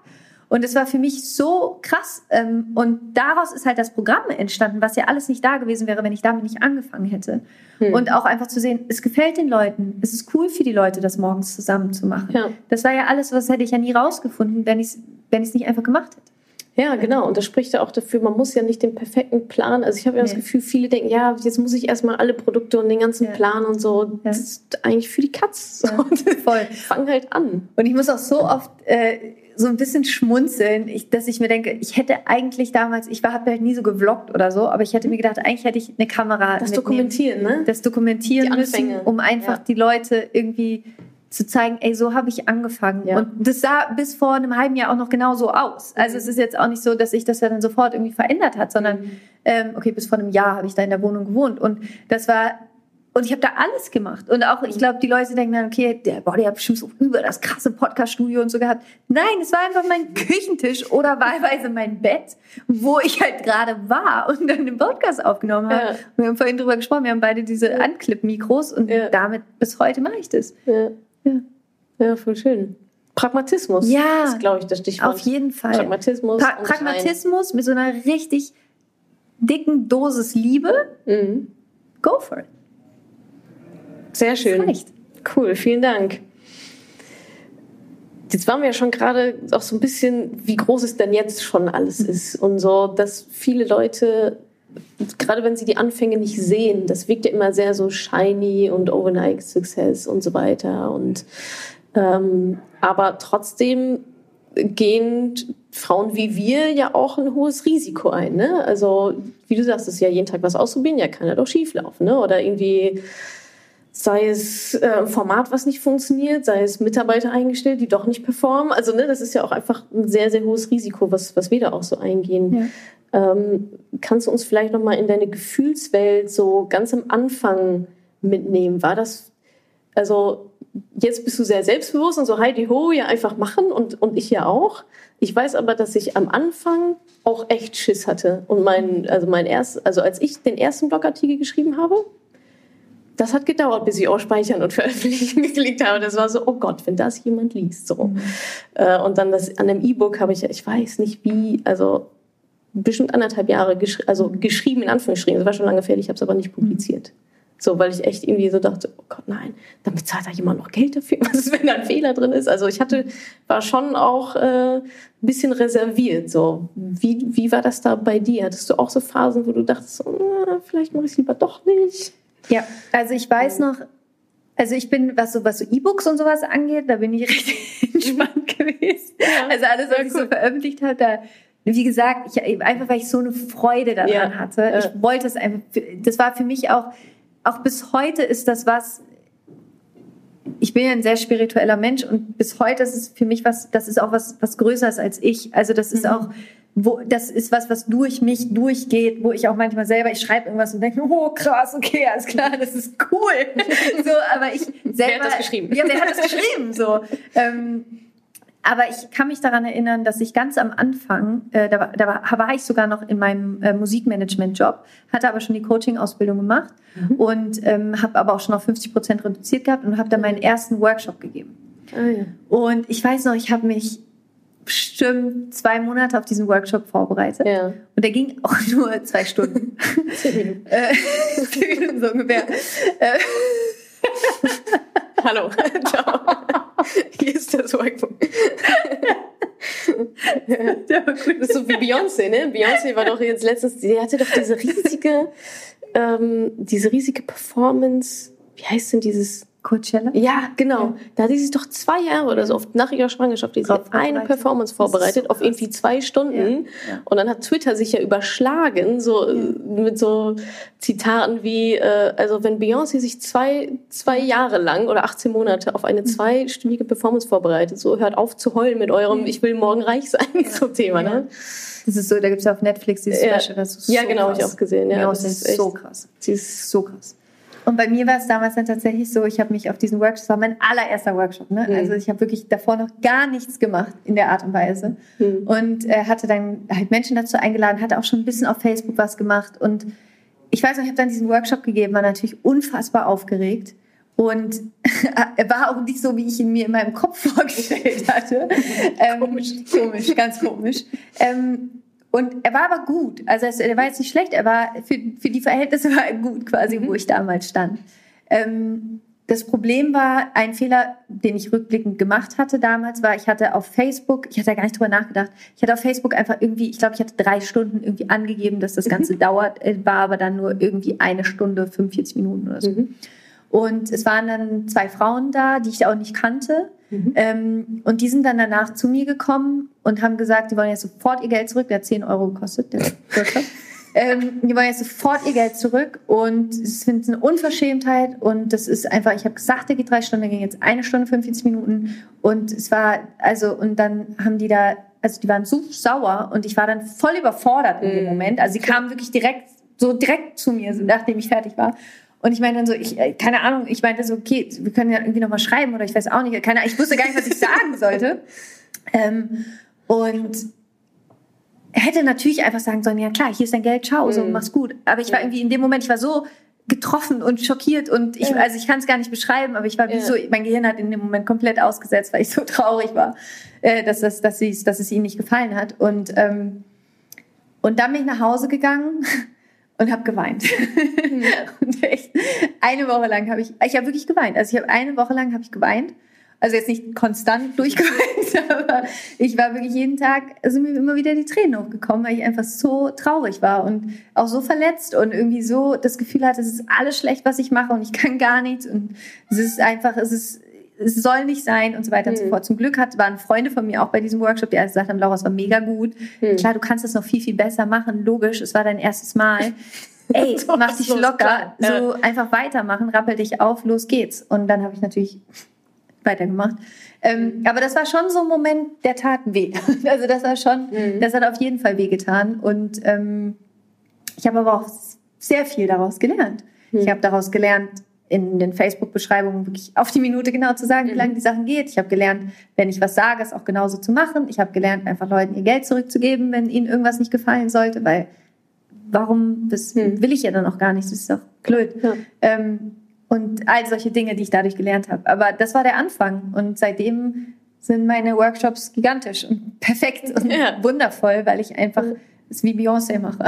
Und es war für mich so krass. Ähm, und daraus ist halt das Programm entstanden, was ja alles nicht da gewesen wäre, wenn ich damit nicht angefangen hätte. Hm. Und auch einfach zu sehen, es gefällt den Leuten. Es ist cool für die Leute, das morgens zusammen zu machen. Ja. Das war ja alles, was hätte ich ja nie rausgefunden, wenn ich es wenn ich's nicht einfach gemacht hätte. Ja, genau. Und das spricht ja auch dafür, man muss ja nicht den perfekten Plan. Also ich habe ja das Nee. Gefühl, viele denken, ja, jetzt muss ich erstmal alle Produkte und den ganzen Ja. Plan und so. Das ist eigentlich für die Katz. Ja, (laughs) voll. Fang halt an. Und ich muss auch so oft äh, so ein bisschen schmunzeln, ich, dass ich mir denke, ich hätte eigentlich damals, ich habe halt nie so gevloggt oder so, aber ich hätte mir gedacht, eigentlich hätte ich eine Kamera Das dokumentieren, ne? das dokumentieren müssen, um einfach Ja. die Leute irgendwie zu zeigen, ey, so habe ich angefangen. Ja. Und das sah bis vor einem halben Jahr auch noch genau so aus. Also Mhm. es ist jetzt auch nicht so, dass sich das ja dann sofort irgendwie verändert hat, sondern Mhm. ähm, okay, bis vor einem Jahr habe ich da in der Wohnung gewohnt und das war und ich habe da alles gemacht und auch ich glaube, die Leute denken dann, okay, der, boah, der hat bestimmt so über das krasse Podcast-Studio und so gehabt. Nein, es war einfach mein Küchentisch oder wahlweise mein Bett, wo ich halt gerade war und dann den Podcast aufgenommen habe. Ja. Wir haben vorhin drüber gesprochen, wir haben beide diese Anclip-Mikros und Ja. damit bis heute mache ich das. Ja. Ja. ja, voll schön. Pragmatismus Ja. ist, glaube ich, das Stichwort. Auf jeden Fall. Pragmatismus. pra und Pragmatismus mit so einer richtig dicken Dosis Liebe. Mhm. go for it. Sehr schön. reicht. Cool, vielen Dank. Jetzt waren wir ja schon gerade auch so ein bisschen, wie groß es denn jetzt schon alles ist und so, dass viele Leute, gerade wenn sie die Anfänge nicht sehen, das wirkt ja immer sehr so shiny und overnight Success und so weiter und ähm, aber trotzdem gehen Frauen wie wir ja auch ein hohes Risiko ein. Ne? Also, wie du sagst, es ist ja jeden Tag was ausprobieren, ja, kann ja doch schief laufen. Ne? Oder irgendwie, sei es äh, ein Format, was nicht funktioniert, sei es Mitarbeiter eingestellt, die doch nicht performen. Also, ne, das ist ja auch einfach ein sehr, sehr hohes Risiko, was, was wir da auch so eingehen. Ähm, kannst du uns vielleicht nochmal in deine Gefühlswelt so ganz am Anfang mitnehmen? War das, also jetzt bist du sehr selbstbewusst und so Heidi Ho, ja einfach machen und, und ich ja auch. Ich weiß aber, dass ich am Anfang auch echt Schiss hatte. Und mein, also mein erst, also als ich den ersten Blogartikel geschrieben habe, das hat gedauert, bis ich auch speichern und (laughs) veröffentlichen geklickt habe. Das war so, oh Gott, wenn das jemand liest. So. Äh, Und dann das, an dem E-Book habe ich, ich weiß nicht wie, also bestimmt anderthalb Jahre geschri also geschrieben, in Anführungsstrichen. Das war schon lange fertig, ich habe es aber nicht publiziert. So, weil ich echt irgendwie so dachte, oh Gott, nein, dann bezahlt da jemand noch Geld dafür. (laughs) Was ist, wenn da ein Fehler drin ist? Also ich hatte, war schon auch äh, ein bisschen reserviert. So, wie, wie war das da bei dir? Hattest du auch so Phasen, wo du dachtest, na, vielleicht mache ich es lieber doch nicht? Ja, also ich weiß noch, also ich bin, was so, was so E-Books und sowas angeht, da bin ich (laughs) richtig entspannt gewesen. Ja, also alles, was ich cool. so veröffentlicht habe, da, wie gesagt, ich, einfach weil ich so eine Freude daran ja, hatte. Ja. Ich wollte es einfach, das war für mich auch, auch bis heute ist das was, ich bin ja ein sehr spiritueller Mensch und bis heute ist es für mich was, das ist auch was, was Größeres als ich. Also das ist mhm. auch, wo, das ist was, was durch mich durchgeht, wo ich auch manchmal selber, ich schreibe irgendwas und denke, oh krass, okay, alles klar, das ist cool. (laughs) so, aber ich selber. Wer hat das geschrieben? Ja, wer hat das geschrieben? So. Ähm, aber ich kann mich daran erinnern, dass ich ganz am Anfang, äh, da, war, da war, ich sogar noch in meinem äh, Musikmanagement-Job, hatte aber schon die Coaching-Ausbildung gemacht mhm. und ähm, habe aber auch schon auf 50 Prozent reduziert gehabt und habe dann meinen ersten Workshop gegeben. Ah, ja. Und ich weiß noch, ich habe mich bestimmt zwei Monate auf diesen Workshop vorbereitet. Ja. Und der ging auch (laughs) nur zwei Stunden. Zehn Minuten. (laughs) Äh, zehn Minuten so ungefähr. Äh, Hallo, (laughs) ciao. Hier ist der Swagpunkt. Das ist so wie Beyoncé, ne? Beyoncé war doch jetzt letztens, sie hatte doch diese riesige, ähm, diese riesige Performance. Wie heißt denn dieses Coachella? Ja, genau. Ja. Da hat sie sich doch zwei Jahre oder so oft nach ihrer Schwangerschaft diese eine Performance vorbereitet so auf irgendwie zwei Stunden. Ja. Und dann hat Twitter sich ja überschlagen, so ja. mit so Zitaten wie, äh, also wenn Beyoncé sich zwei, zwei Jahre lang oder 18 Monate auf eine mhm. zweistündige Performance vorbereitet, so hört auf zu heulen mit eurem Ich will morgen reich sein, so Thema, ne? Das ist so, da gibt es auf Netflix dieses Special, das ist so Ja, genau, krass. ich auch gesehen. Ja, Beyoncé ist, ist so krass. Sie ist so krass. Und bei mir war es damals dann tatsächlich so, ich habe mich auf diesen Workshop, das war mein allererster Workshop, ne? Mhm. also ich habe wirklich davor noch gar nichts gemacht in der Art und Weise mhm. und äh, hatte dann halt Menschen dazu eingeladen, hatte auch schon ein bisschen auf Facebook was gemacht und ich weiß noch, ich habe dann diesen Workshop gegeben, war natürlich unfassbar aufgeregt und (laughs) er war auch nicht so, wie ich ihn mir in meinem Kopf (laughs) vorgestellt hatte. ähm, komisch. Komisch, ganz komisch. Ähm, und er war aber gut. Also er war jetzt nicht schlecht, er war für, für die Verhältnisse (laughs) war er gut quasi, mhm. wo ich damals stand. Ähm, das Problem war, ein Fehler, den ich rückblickend gemacht hatte damals, war, ich hatte auf Facebook, ich hatte gar nicht drüber nachgedacht, ich hatte auf Facebook einfach irgendwie, ich glaube, ich hatte drei Stunden irgendwie angegeben, dass das mhm. Ganze (laughs) dauert, äh, war aber dann nur irgendwie eine Stunde, 45 Minuten oder so. Mhm. Und es waren dann zwei Frauen da, die ich auch nicht kannte. Mhm. Ähm, und die sind dann danach zu mir gekommen und haben gesagt, die wollen jetzt sofort ihr Geld zurück. Der hat 10 Euro gekostet, der (laughs) Workshop. ähm, die wollen jetzt sofort ihr Geld zurück und es findet eine Unverschämtheit und das ist einfach, ich habe gesagt, der geht drei Stunden, der ging jetzt eine Stunde 45 Minuten und es war, also und dann haben die da, also die waren so sauer und ich war dann voll überfordert in dem mhm. Moment. Also sie kamen wirklich direkt, so direkt zu mir, nachdem ich fertig war und ich meine dann so, ich, äh, keine Ahnung, ich meinte so, okay, wir können ja irgendwie nochmal schreiben oder ich weiß auch nicht, keine, ich wusste gar nicht, was ich sagen sollte. (laughs) Ähm, und hätte natürlich einfach sagen sollen, ja klar, hier ist dein Geld, ciao, so, mhm. mach's gut. Aber ich war irgendwie in dem Moment, ich war so getroffen und schockiert und ich, also ich kann es gar nicht beschreiben, aber ich war wie ja. so, mein Gehirn hat in dem Moment komplett ausgesetzt, weil ich so traurig war, äh, dass, das, dass, dass es ihnen nicht gefallen hat. Und, ähm, und dann bin ich nach Hause gegangen und habe geweint. Mhm. (laughs) und echt, eine Woche lang habe ich, ich habe wirklich geweint. Also ich habe eine Woche lang habe ich geweint. Also jetzt nicht konstant (laughs) durchgeweint, aber ich war wirklich jeden Tag, also mir immer wieder die Tränen hochgekommen, weil ich einfach so traurig war und auch so verletzt und irgendwie so das Gefühl hatte, es ist alles schlecht, was ich mache und ich kann gar nichts und es ist einfach, es ist es soll nicht sein und so weiter mhm. und so mhm. fort. Zum Glück hat, waren Freunde von mir auch bei diesem Workshop, die alle gesagt haben, Laura, es war mega gut. Mhm. Klar, du kannst das noch viel, viel besser machen. Logisch, es war dein erstes Mal. (laughs) Ey, mach dich locker, so einfach weitermachen, rappel dich auf, los geht's. Und dann habe ich natürlich (laughs) weitergemacht. Ähm, mhm. aber das war schon so ein Moment, der tat weh. (laughs) Also das war schon, mhm. das hat auf jeden Fall wehgetan. Und ähm, ich habe aber auch sehr viel daraus gelernt. Ich habe daraus gelernt, in den Facebook-Beschreibungen wirklich auf die Minute genau zu sagen, wie mhm. lange die Sachen geht. Ich habe gelernt, wenn ich was sage, es auch genauso zu machen. Ich habe gelernt, einfach Leuten ihr Geld zurückzugeben, wenn ihnen irgendwas nicht gefallen sollte, weil warum, das hm. will ich ja dann auch gar nicht, das ist doch blöd. Ja. Ähm, und all solche Dinge, die ich dadurch gelernt habe. Aber das war der Anfang und seitdem sind meine Workshops gigantisch und (laughs) perfekt und ja. wundervoll, weil ich einfach es wie Beyoncé mache. (laughs)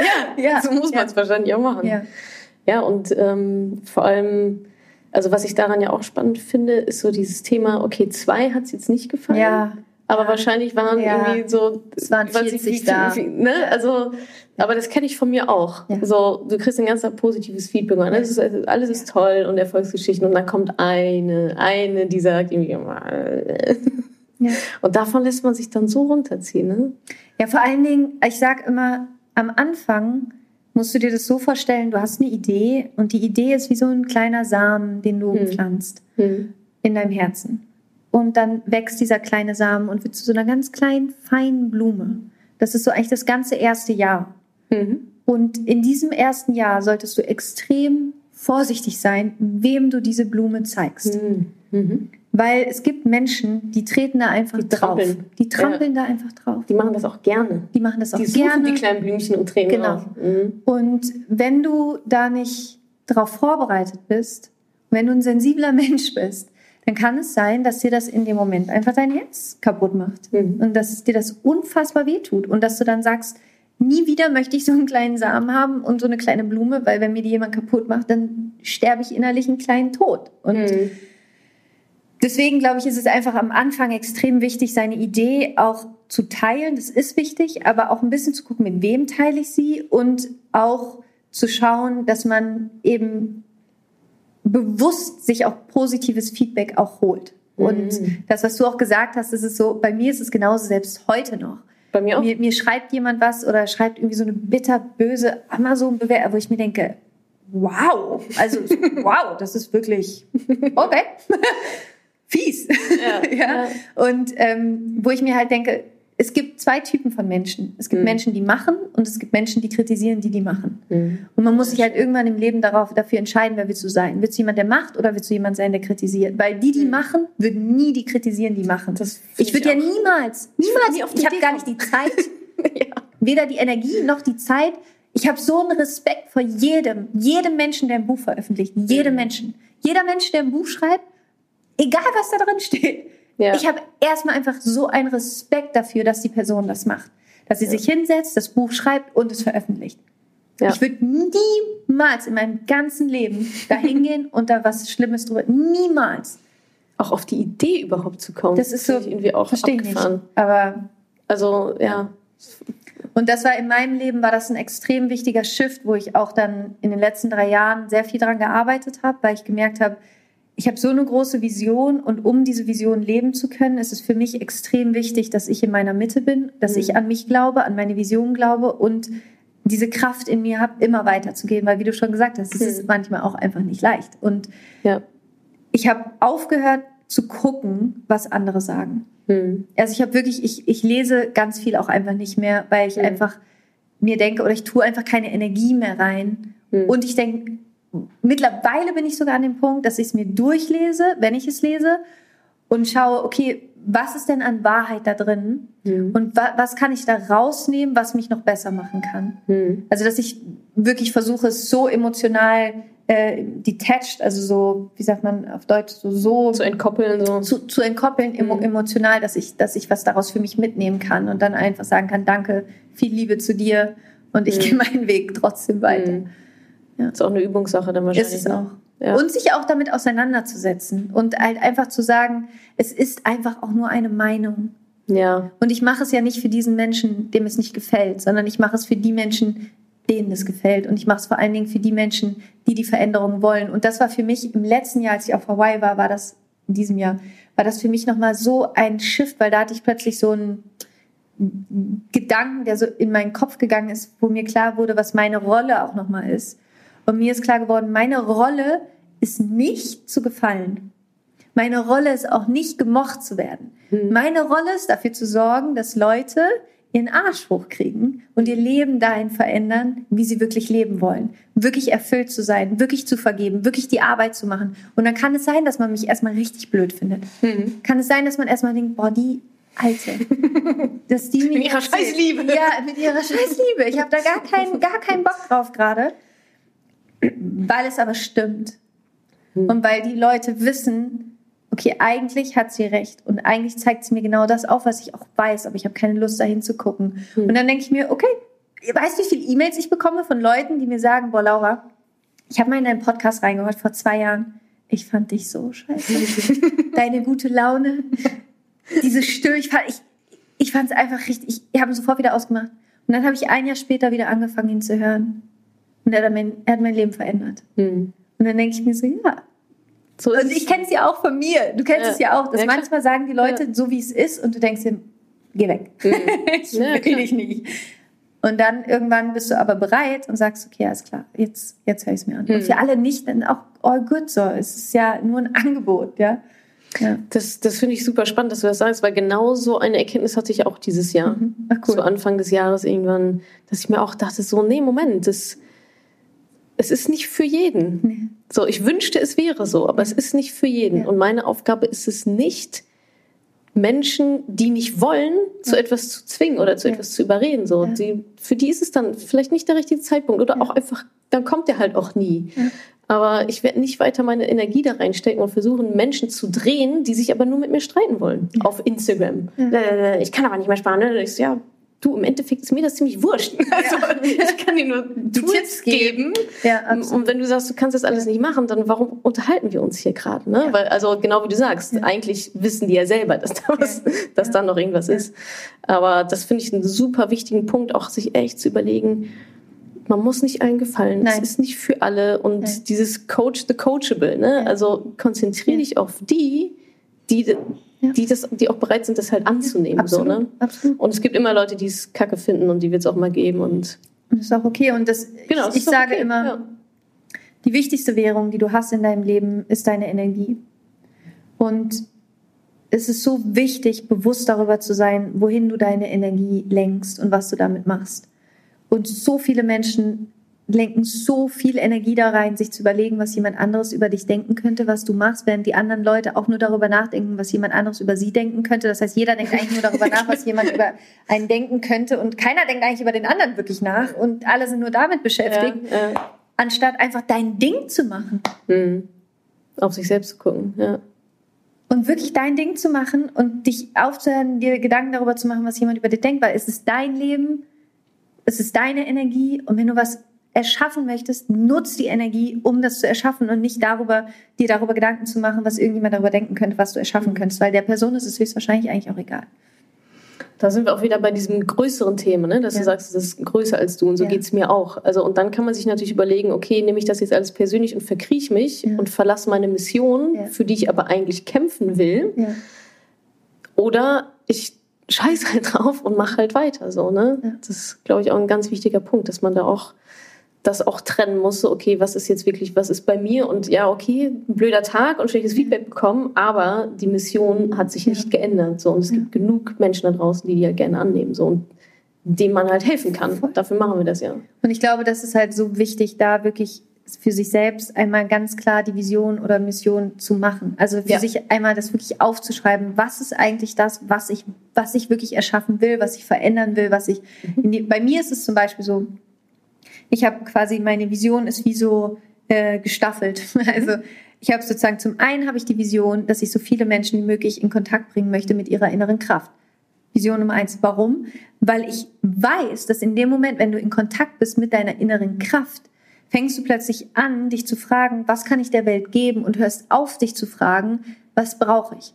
ja, ja, so muss man es wahrscheinlich auch machen. Ja. Und ähm, vor allem, also was ich daran ja auch spannend finde, ist so dieses Thema, okay, zwei hat es jetzt nicht gefallen. Ja. Aber wahrscheinlich waren Ja. irgendwie so. Es waren weiß 40 ich, da. Ne? Also, aber das kenne ich von mir auch. Ja. So, du kriegst ein ganz positives Feedback. Und alles, ist, alles ist toll und Erfolgsgeschichten. Und dann kommt eine, eine, die sagt irgendwie immer. Ja. Und davon lässt man sich dann so runterziehen. Ne? Ja, vor allen Dingen, ich sag immer, am Anfang musst du dir das so vorstellen, du hast eine Idee und die Idee ist wie so ein kleiner Samen, den du Hm. pflanzt Hm. in deinem Herzen. Und dann wächst dieser kleine Samen und wird zu so einer ganz kleinen, feinen Blume. Das ist so eigentlich das ganze erste Jahr. Mhm. Und in diesem ersten Jahr solltest du extrem vorsichtig sein, wem du diese Blume zeigst. Mhm. Mhm. Weil es gibt Menschen, die treten da einfach Die drauf. trampeln. Die trampeln da einfach drauf. Die machen das auch gerne. Die machen das auch Die suchen gerne. die kleinen Blümchen und treten Genau. Mhm. Und wenn du da nicht darauf vorbereitet bist, wenn du ein sensibler (laughs) Mensch bist, dann kann es sein, dass dir das in dem Moment einfach dein Herz kaputt macht. Mhm. Und dass es dir das unfassbar wehtut. Und dass du dann sagst, nie wieder möchte ich so einen kleinen Samen haben und so eine kleine Blume, weil wenn mir die jemand kaputt macht, dann sterbe ich innerlich einen kleinen Tod. Und Mhm. Deswegen glaube ich, ist es einfach am Anfang extrem wichtig, seine Idee auch zu teilen. Das ist wichtig, aber auch ein bisschen zu gucken, mit wem teile ich sie und auch zu schauen, dass man eben bewusst sich auch positives Feedback auch holt. Und Mhm. das, was du auch gesagt hast, das ist so, bei mir ist es genauso selbst heute noch. Bei mir auch. Mir, mir schreibt jemand was oder schreibt irgendwie so eine bitterböse Amazon-Bewertung, wo ich mir denke, wow, also (laughs) wow, das ist wirklich okay. (laughs) Fies. (laughs) Ja, ja. Und ähm, wo ich mir halt denke, es gibt zwei Typen von Menschen. Es gibt Mhm. Menschen, die machen und es gibt Menschen, die kritisieren, die die machen. Mhm. Und man muss sich halt irgendwann im Leben darauf, dafür entscheiden, wer willst du sein. Willst du jemand, der macht oder willst du jemand sein, der kritisiert? Weil die, die Mhm. machen, würden nie die kritisieren, die machen. Ich würde ja niemals, niemals, die ich habe gar nicht die Zeit, (laughs) ja. weder die Energie noch die Zeit. Ich habe so einen Respekt vor jedem, jedem Menschen, der ein Buch veröffentlicht. Jedem Mhm. Menschen. Jeder Mensch, der ein Buch schreibt, egal was da drin steht. Ja. Ich habe erstmal einfach so einen Respekt dafür, dass die Person das macht. Dass sie Ja. sich hinsetzt, das Buch schreibt und es veröffentlicht. Ja. Ich würde niemals in meinem ganzen Leben da hingehen (laughs) und da was Schlimmes drüber. Niemals. auch auf die Idee überhaupt zu kommen. Das ist so, ich irgendwie auch Verstehe ich nicht. abgefahren. Aber Also, ja. Und das war in meinem Leben, war das ein extrem wichtiger Shift, wo ich auch dann in den letzten drei Jahren sehr viel dran gearbeitet habe, weil ich gemerkt habe, ich habe so eine große Vision und um diese Vision leben zu können, ist es für mich extrem wichtig, dass ich in meiner Mitte bin, dass Mhm. ich an mich glaube, an meine Vision glaube und diese Kraft in mir habe, immer weiterzugehen, weil wie du schon gesagt hast, es Mhm. ist manchmal auch einfach nicht leicht. Und Ja. ich habe aufgehört zu gucken, was andere sagen. Hm. Also ich habe wirklich, ich, ich lese ganz viel auch einfach nicht mehr, weil ich Mhm. einfach mir denke oder ich tue einfach keine Energie mehr rein. Hm. Und ich denke, mittlerweile bin ich sogar an dem Punkt, dass ich es mir durchlese, wenn ich es lese und schaue, okay, was ist denn an Wahrheit da drin Hm. und wa was kann ich da rausnehmen, was mich noch besser machen kann. Hm. Also dass ich wirklich versuche, es so emotional äh, detached, also so, wie sagt man auf Deutsch, so, so Zu entkoppeln, so. zu, zu entkoppeln emo, Mhm. emotional, dass ich, dass ich was daraus für mich mitnehmen kann und dann einfach sagen kann, danke, viel Liebe zu dir und ich Mhm. gehe meinen Weg trotzdem weiter. Ja. Ist auch eine Übungssache dann wahrscheinlich. Ist es auch. Ja. Und sich auch damit auseinanderzusetzen und halt einfach zu sagen, es ist einfach auch nur eine Meinung. Ja. Und ich mache es ja nicht für diesen Menschen, dem es nicht gefällt, sondern ich mache es für die Menschen, denen es gefällt. Und ich mache es vor allen Dingen für die Menschen, die die Veränderung wollen. Und das war für mich im letzten Jahr, als ich auf Hawaii war, war das in diesem Jahr, war das für mich nochmal so ein Shift, weil da hatte ich plötzlich so einen Gedanken, der so in meinen Kopf gegangen ist, wo mir klar wurde, was meine Rolle auch nochmal ist. Und mir ist klar geworden, meine Rolle ist nicht zu gefallen. Meine Rolle ist auch nicht gemocht zu werden. Hm. Meine Rolle ist dafür zu sorgen, dass Leute ihren Arsch hochkriegen und ihr Leben dahin verändern, wie sie wirklich leben wollen. Wirklich erfüllt zu sein, wirklich zu vergeben, wirklich die Arbeit zu machen. Und dann kann es sein, dass man mich erstmal richtig blöd findet. Hm. Kann es sein, dass man erstmal denkt, boah, die Alte, (laughs) dass die Mit ihrer erzählt. Scheißliebe. Ja, mit ihrer Scheißliebe. Ich habe da gar keinen, gar keinen Bock drauf gerade. Weil es aber stimmt. Hm. Und weil die Leute wissen, okay, eigentlich hat sie recht und eigentlich zeigt sie mir genau das auf, was ich auch weiß, aber ich habe keine Lust dahin zu gucken. Hm. Und dann denke ich mir, okay, weißt du, wie viele E-Mails ich bekomme von Leuten, die mir sagen, boah, Laura, ich habe mal in deinen Podcast reingehört vor zwei Jahren. Ich fand dich so scheiße. (laughs) Deine gute Laune. diese Stimme, ich fand, ich, ich fand es einfach richtig, ich habe ihn sofort wieder ausgemacht. Und dann habe ich ein Jahr später wieder angefangen, ihn zu hören. Und er hat mein, er hat mein Leben verändert. Hm. Und dann denke ich mir so, ja. So Und ich kenne es ja auch von mir. Du kennst Ja. es ja auch, dass Ja, manchmal sagen die Leute so, wie es ist, und du denkst dir, geh weg. (laughs) ich Ja, will dich nicht. Und dann irgendwann bist du aber bereit und sagst, okay, alles klar, jetzt, jetzt höre ich es mir an. Und Mhm. für alle nicht, dann auch all good so. Es ist ja nur ein Angebot, ja. ja. Das, das finde ich super spannend, dass du das sagst, weil genau so eine Erkenntnis hatte ich auch dieses Jahr. Mhm. Ach, cool. Zu Anfang des Jahres irgendwann, dass ich mir auch dachte, so, nee, Moment, das, es ist nicht für jeden. Nee. So, ich wünschte, es wäre so, aber es ist nicht für jeden. Ja. Und meine Aufgabe ist es nicht, Menschen, die nicht wollen, zu etwas zu zwingen oder zu Ja. etwas zu überreden. So, Ja. die, für die ist es dann vielleicht nicht der richtige Zeitpunkt oder Ja. auch einfach, dann kommt der halt auch nie. Ja. Aber ich werde nicht weiter meine Energie da reinstecken und versuchen, Menschen zu drehen, die sich aber nur mit mir streiten wollen. Auf Instagram. Ja. Ich kann aber nicht mehr sparen. Ne? Ich so, ja, du, im Endeffekt ist mir das ziemlich wurscht. (laughs) Also, ich kann dir nur Tools Tipps geben. Ja, absolut. Und wenn du sagst, du kannst das alles nicht machen, dann warum unterhalten wir uns hier gerade? Ne? Ja. Weil, also genau wie du sagst, Ja. eigentlich wissen die ja selber, dass da, was, dass da noch irgendwas Ja. ist. Aber das finde ich einen super wichtigen Punkt, auch sich echt zu überlegen, man muss nicht allen gefallen. Nein. Es ist nicht für alle. Und Nein. dieses Coach the Coachable, ne? Ja. Also konzentriere Ja. dich auf die, die, Ja. die, das, die auch bereit sind, das halt anzunehmen. absolut, So, ne? absolut. Und es gibt immer Leute, die es kacke finden und die wird es auch mal geben. Und das ist auch okay. Und das, genau, ich, ich sage okay. immer, Ja. die wichtigste Währung, die du hast in deinem Leben, ist deine Energie. Und es ist so wichtig, bewusst darüber zu sein, wohin du deine Energie lenkst und was du damit machst. Und so viele Menschen lenken so viel Energie da rein, sich zu überlegen, was jemand anderes über dich denken könnte, was du machst, während die anderen Leute auch nur darüber nachdenken, was jemand anderes über sie denken könnte. Das heißt, jeder denkt eigentlich nur darüber nach, was jemand über einen denken könnte und keiner denkt eigentlich über den anderen wirklich nach und alle sind nur damit beschäftigt, Ja, ja. anstatt einfach dein Ding zu machen. Mhm. Auf sich selbst zu gucken, ja. Und wirklich dein Ding zu machen und dich aufzuhören, dir Gedanken darüber zu machen, was jemand über dich denkt, weil es ist dein Leben, es ist deine Energie und wenn du was erschaffen möchtest, nutz die Energie, um das zu erschaffen und nicht darüber, dir darüber Gedanken zu machen, was irgendjemand darüber denken könnte, was du erschaffen könntest, weil der Person ist es höchstwahrscheinlich eigentlich auch egal. Da sind wir auch wieder bei diesem größeren Thema, ne? dass Ja. du sagst, das ist größer als du und so Ja. geht's mir auch. Also und dann kann man sich natürlich überlegen, okay, nehme ich das jetzt alles persönlich und verkriech mich Ja. und verlasse meine Mission, für die ich aber eigentlich kämpfen will, oder ich scheiß halt drauf und mache halt weiter. So, ne? Das ist, glaube ich, auch ein ganz wichtiger Punkt, dass man da auch das auch trennen muss, so, okay, was ist jetzt wirklich, was ist bei mir und ja, okay, ein blöder Tag und schlechtes Feedback bekommen, aber die Mission hat sich Ja. nicht geändert, so, und es Ja. gibt genug Menschen da draußen, die die halt gerne annehmen, so, und denen man halt helfen kann. Dafür machen wir das ja. Und ich glaube, das ist halt so wichtig, da wirklich für sich selbst einmal ganz klar die Vision oder Mission zu machen. Also für Ja. sich einmal das wirklich aufzuschreiben, was ist eigentlich das, was ich, was ich wirklich erschaffen will, was ich verändern will, was ich. In die, bei mir ist es zum Beispiel so, ich habe quasi meine Vision ist wie so äh, gestaffelt. (laughs) Also ich habe sozusagen zum einen habe ich die Vision, dass ich so viele Menschen wie möglich in Kontakt bringen möchte mit ihrer inneren Kraft. Vision Nummer eins. Warum? Weil ich weiß, dass in dem Moment, wenn du in Kontakt bist mit deiner inneren Kraft, fängst du plötzlich an, dich zu fragen, was kann ich der Welt geben und hörst auf, dich zu fragen, was brauche ich?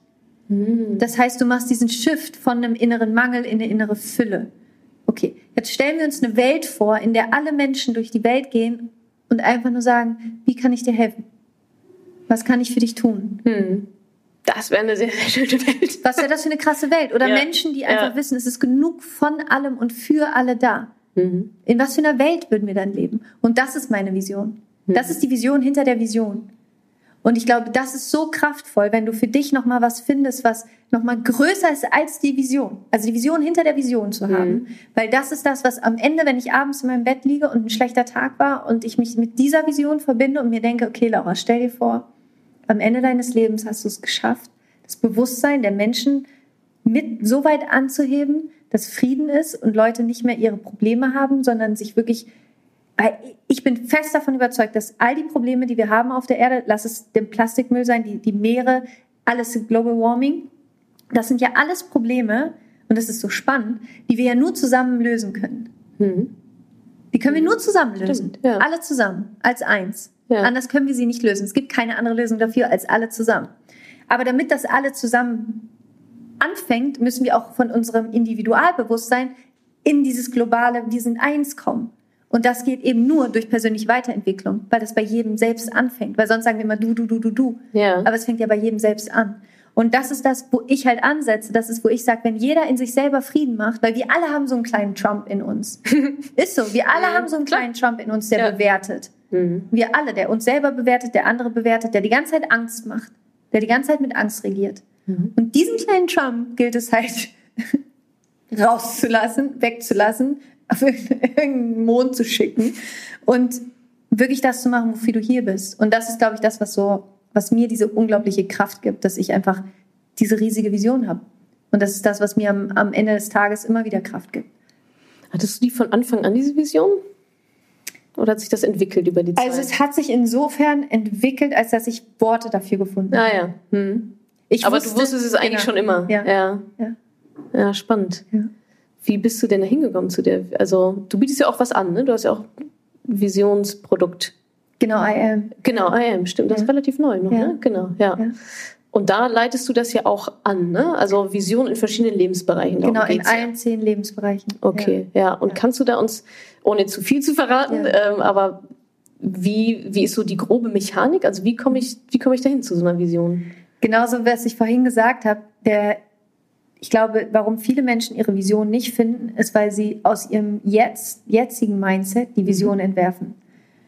Das heißt, du machst diesen Shift von einem inneren Mangel in eine innere Fülle. Okay, jetzt stellen wir uns eine Welt vor, in der alle Menschen durch die Welt gehen und einfach nur sagen, wie kann ich dir helfen? Was kann ich für dich tun? Hm. Das wäre eine sehr, sehr schöne Welt. Was wäre das für eine krasse Welt? Oder Ja. Menschen, die einfach Ja. wissen, es ist genug von allem und für alle da. Mhm. In was für einer Welt würden wir dann leben? Und das ist meine Vision. Das ist die Vision hinter der Vision. Und ich glaube, das ist so kraftvoll, wenn du für dich nochmal was findest, was nochmal größer ist als die Vision. Also die Vision hinter der Vision zu haben. Weil das ist das, was am Ende, wenn ich abends in meinem Bett liege und ein schlechter Tag war und ich mich mit dieser Vision verbinde und mir denke, okay, Laura, stell dir vor, am Ende deines Lebens hast du es geschafft, das Bewusstsein der Menschen mit so weit anzuheben, dass Frieden ist und Leute nicht mehr ihre Probleme haben, sondern sich wirklich ich bin fest davon überzeugt, dass all die Probleme, die wir haben auf der Erde, lass es den Plastikmüll sein, die, die Meere, alles Global Warming, das sind ja alles Probleme, und das ist so spannend, die wir ja nur zusammen lösen können. Mhm. Die können wir nur zusammen lösen. Stimmt, ja. Alle zusammen, als eins. Ja. Anders können wir sie nicht lösen. Es gibt keine andere Lösung dafür als alle zusammen. Aber damit das alle zusammen anfängt, müssen wir auch von unserem Individualbewusstsein in dieses globale, wir sind eins kommen. Und das geht eben nur durch persönliche Weiterentwicklung, weil das bei jedem selbst anfängt. Weil sonst sagen wir immer du, du, du, du, du. Ja. Aber es fängt ja bei jedem selbst an. Und das ist das, wo ich halt ansetze. Das ist, wo ich sage, wenn jeder in sich selber Frieden macht, weil wir alle haben so einen kleinen Trump in uns. (laughs) ist so. Wir alle mhm. haben so einen kleinen Trump in uns, der ja. bewertet. Mhm. Wir alle, der uns selber bewertet, der andere bewertet, der die ganze Zeit Angst macht, der die ganze Zeit mit Angst regiert. Mhm. Und diesen kleinen Trump gilt es halt (laughs) rauszulassen, wegzulassen, auf (laughs) irgendeinen Mond zu schicken und wirklich das zu machen, wofür du hier bist. Und das ist, glaube ich, das, was so, was mir diese unglaubliche Kraft gibt, dass ich einfach diese riesige Vision habe. Und das ist das, was mir am, am Ende des Tages immer wieder Kraft gibt. Hattest du die von Anfang an, diese Vision? Oder hat sich das entwickelt über die also Zeit? Also es hat sich insofern entwickelt, als dass ich Worte dafür gefunden habe. Ah ja. Hm. Aber wusste, du wusstest es eigentlich genau. schon immer. Ja. Ja, ja. ja spannend. Ja. Wie bist du denn da hingekommen zu der? Also du bietest ja auch was an, ne? Du hast ja auch Visionsprodukt. Genau, I am. Genau, I am, stimmt. Das ist relativ neu noch, ne? Genau, ja. Und da leitest du das ja auch an, ne? Also Vision in verschiedenen Lebensbereichen. Genau, in allen ja. zehn Lebensbereichen. Okay, ja. ja. Und kannst du da uns, ohne zu viel zu verraten, ähm, aber wie, wie ist so die grobe Mechanik? Also wie komme ich, wie komme ich dahin zu so einer Vision? Genauso, was ich vorhin gesagt habe, der, ich glaube, warum viele Menschen ihre Vision nicht finden, ist, weil sie aus ihrem jetzt, jetzigen Mindset die Vision mhm. entwerfen.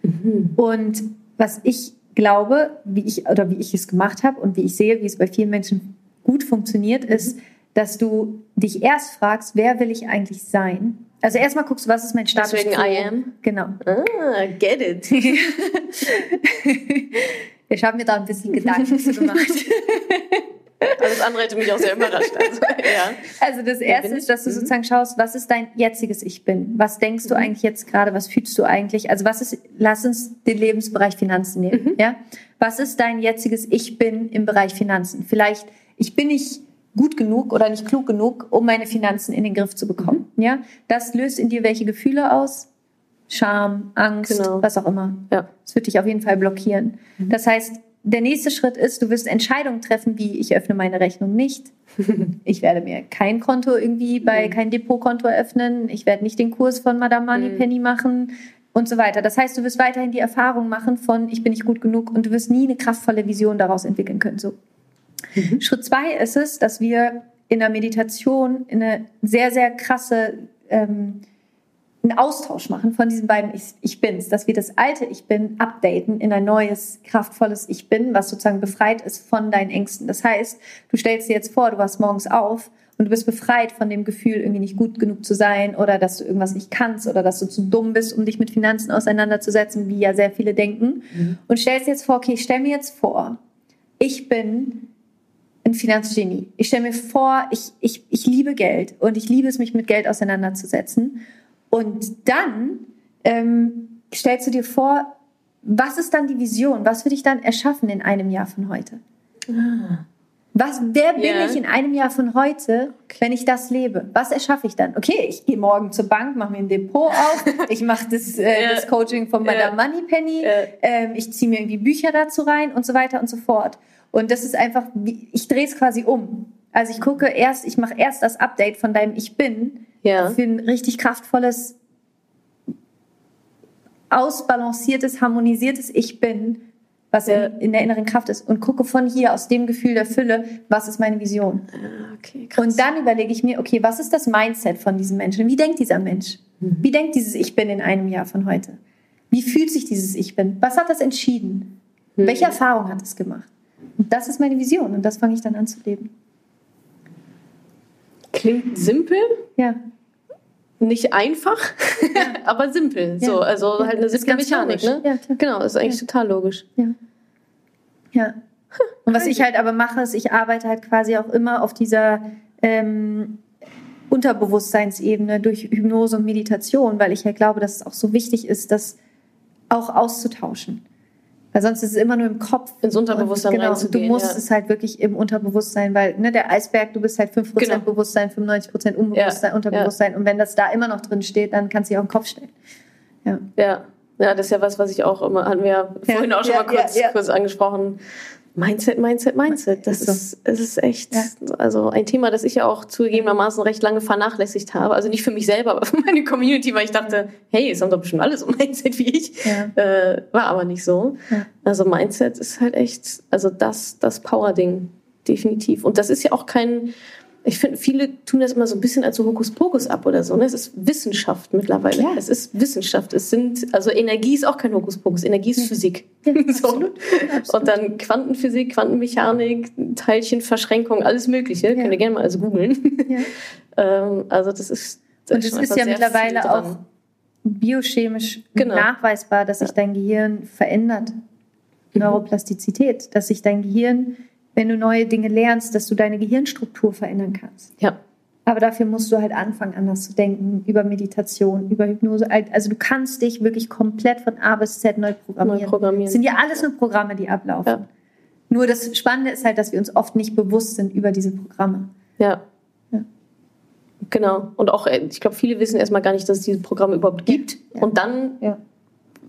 Mhm. Und was ich glaube, wie ich oder wie ich es gemacht habe und wie ich sehe, wie es bei vielen Menschen gut funktioniert, mhm. ist, dass du dich erst fragst, wer will ich eigentlich sein? Also erstmal guckst du, was ist mein Status Deswegen? I am. Genau. Ah, get it. (laughs) ich habe mir da ein bisschen Gedanken zu gemacht. (laughs) Alles andere hätte mich auch sehr überrascht. Also, (laughs) ja. also das Erste ist, dass du mhm. sozusagen schaust, was ist dein jetziges Ich bin? Was denkst du mhm. eigentlich jetzt gerade? Was fühlst du eigentlich? Also was ist, lass uns den Lebensbereich Finanzen nehmen. Mhm. Ja? Was ist dein jetziges Ich bin im Bereich Finanzen? Vielleicht, ich bin nicht gut genug oder nicht klug genug, um meine Finanzen in den Griff zu bekommen. Mhm. Ja? Das löst in dir welche Gefühle aus? Scham, Angst, genau. was auch immer. Ja. Das wird dich auf jeden Fall blockieren. Mhm. Das heißt, der nächste Schritt ist, du wirst Entscheidungen treffen, wie ich öffne meine Rechnung nicht. (laughs) Ich werde mir kein Konto irgendwie bei, mhm. kein Depotkonto eröffnen. Ich werde nicht den Kurs von Madame Money mhm. Penny machen und so weiter. Das heißt, du wirst weiterhin die Erfahrung machen von, ich bin nicht gut genug und du wirst nie eine kraftvolle Vision daraus entwickeln können. So. Mhm. Schritt zwei ist es, dass wir in der Meditation in eine sehr, sehr krasse ähm, einen Austausch machen von diesen beiden Ich, ich Bins, dass wir das alte Ich Bin updaten in ein neues, kraftvolles Ich Bin, was sozusagen befreit ist von deinen Ängsten. Das heißt, du stellst dir jetzt vor, du wachst morgens auf und du bist befreit von dem Gefühl, irgendwie nicht gut genug zu sein oder dass du irgendwas nicht kannst oder dass du zu dumm bist, um dich mit Finanzen auseinanderzusetzen, wie ja sehr viele denken. Mhm. Und stellst dir jetzt vor, okay, ich stell mir jetzt vor, ich bin ein Finanzgenie. Ich stelle mir vor, ich, ich, ich liebe Geld und ich liebe es, mich mit Geld auseinanderzusetzen. Und dann ähm, stellst du dir vor, was ist dann die Vision? Was würde ich dann erschaffen in einem Jahr von heute? Ah. Was, wer bin yeah. ich in einem Jahr von heute, wenn ich das lebe? Was erschaffe ich dann? Okay, ich gehe morgen zur Bank, mache mir ein Depot auf, (laughs) ich mache das, äh, yeah. das Coaching von Madame yeah. Moneypenny, ähm, ich ziehe mir irgendwie Bücher dazu rein und so weiter und so fort. Und das ist einfach, ich drehe es quasi um. Also ich gucke erst, ich mache erst das Update von deinem Ich Bin ja. für ein richtig kraftvolles, ausbalanciertes, harmonisiertes Ich bin, was ja. in, in, der inneren Kraft ist und gucke von hier aus dem Gefühl der Fülle, was ist meine Vision. Ah, okay, und dann überlege ich mir, okay, was ist das Mindset von diesem Menschen? Wie denkt dieser Mensch? Mhm. Wie denkt dieses Ich bin in einem Jahr von heute? Wie fühlt sich dieses Ich bin? Was hat das entschieden? Mhm. Welche Erfahrung hat es gemacht? Und das ist meine Vision und das fange ich dann an zu leben. Klingt simpel. Ja. Nicht einfach, ja. (laughs) aber simpel. Ja. So, also ja. halt eine simple Mechanik. Ne? Ja, klar. Genau, ist eigentlich total logisch. Ja. Ja. Und was ich halt aber mache, ist, ich arbeite halt quasi auch immer auf dieser ähm, Unterbewusstseinsebene durch Hypnose und Meditation, weil ich halt glaube, dass es auch so wichtig ist, das auch auszutauschen. Weil sonst ist es immer nur im Kopf. Ins Unterbewusstsein genau, reinzugehen. Du musst ja. es halt wirklich im Unterbewusstsein, weil ne, der Eisberg, du bist halt 5% genau. Bewusstsein, 95% Unbewusstsein, ja. Unterbewusstsein. Ja. Und wenn das da immer noch drin steht, dann kannst du dich auch im Kopf stellen. Ja. ja. Ja, das ist ja was, was ich auch immer, hatten wir vorhin auch schon mal kurz, kurz angesprochen, Mindset, Mindset, Mindset. Das ist, so. ist, echt, ja. also ein Thema, das ich ja auch zugegebenermaßen recht lange vernachlässigt habe. Also nicht für mich selber, (laughs) aber für meine Community, weil ich dachte, hey, es haben doch bestimmt alle so Mindset wie ich. Ja. Äh, war aber nicht so. Ja. Also Mindset ist halt echt, also das, das Power-Ding, definitiv. Und das ist ja auch kein, ich finde, viele tun das immer so ein bisschen als so Hokuspokus ab oder so. Ne? Es ist Wissenschaft mittlerweile. Ja. Es ist Wissenschaft. Es sind, also Energie ist auch kein Hokuspokus. Energie ist Physik. Ja, (laughs) so. absolut. Und dann Quantenphysik, Quantenmechanik, Teilchenverschränkung, alles Mögliche. Ja. Könnt ihr gerne mal alles googeln. Ja. (laughs) ähm, also das ist. Das Und es ist, ist ja mittlerweile auch biochemisch genau. nachweisbar, dass sich dein Gehirn verändert. Mhm. Neuroplastizität, dass sich dein Gehirn wenn du neue Dinge lernst, dass du deine Gehirnstruktur verändern kannst. Ja. Aber dafür musst du halt anfangen, anders zu denken, über Meditation, über Hypnose. Also du kannst dich wirklich komplett von A bis Z neu programmieren. Neu programmieren. Das sind ja alles nur Programme, die ablaufen. Ja. Nur das Spannende ist halt, dass wir uns oft nicht bewusst sind über diese Programme. Ja. ja. Genau. Und auch, äh, ich glaube, viele wissen erstmal gar nicht, dass es diese Programme überhaupt gibt. Ja. Und dann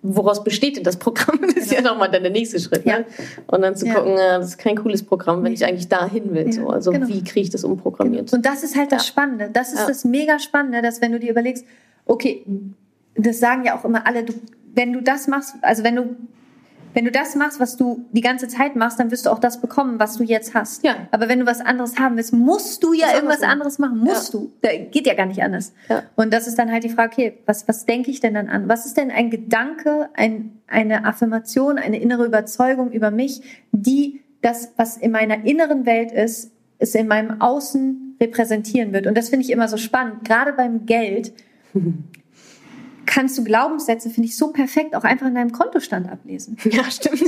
woraus besteht denn das Programm? (laughs) Das ist genau. ja nochmal dann der nächste Schritt. Ja. Ne? Und dann zu ja. gucken, das ist kein cooles Programm, wenn ich eigentlich dahin will. Ja, so. Also genau. wie kriege ich das umprogrammiert? Genau. Und das ist halt das Spannende. Das ist das mega Spannende, dass wenn du dir überlegst, okay, das sagen ja auch immer alle, du, wenn du das machst, also wenn du wenn du das machst, was du die ganze Zeit machst, dann wirst du auch das bekommen, was du jetzt hast. Ja. Aber wenn du was anderes haben willst, musst du ja was irgendwas anderes machen. Musst ja. du. Da geht ja gar nicht anders. Ja. Und das ist dann halt die Frage, okay, was, was denke ich denn dann an? Was ist denn ein Gedanke, ein, eine Affirmation, eine innere Überzeugung über mich, die das, was in meiner inneren Welt ist, es in meinem Außen repräsentieren wird. Und das finde ich immer so spannend. Gerade beim Geld (laughs) kannst du Glaubenssätze, finde ich, so perfekt auch einfach in deinem Kontostand ablesen. (laughs) Ja, stimmt.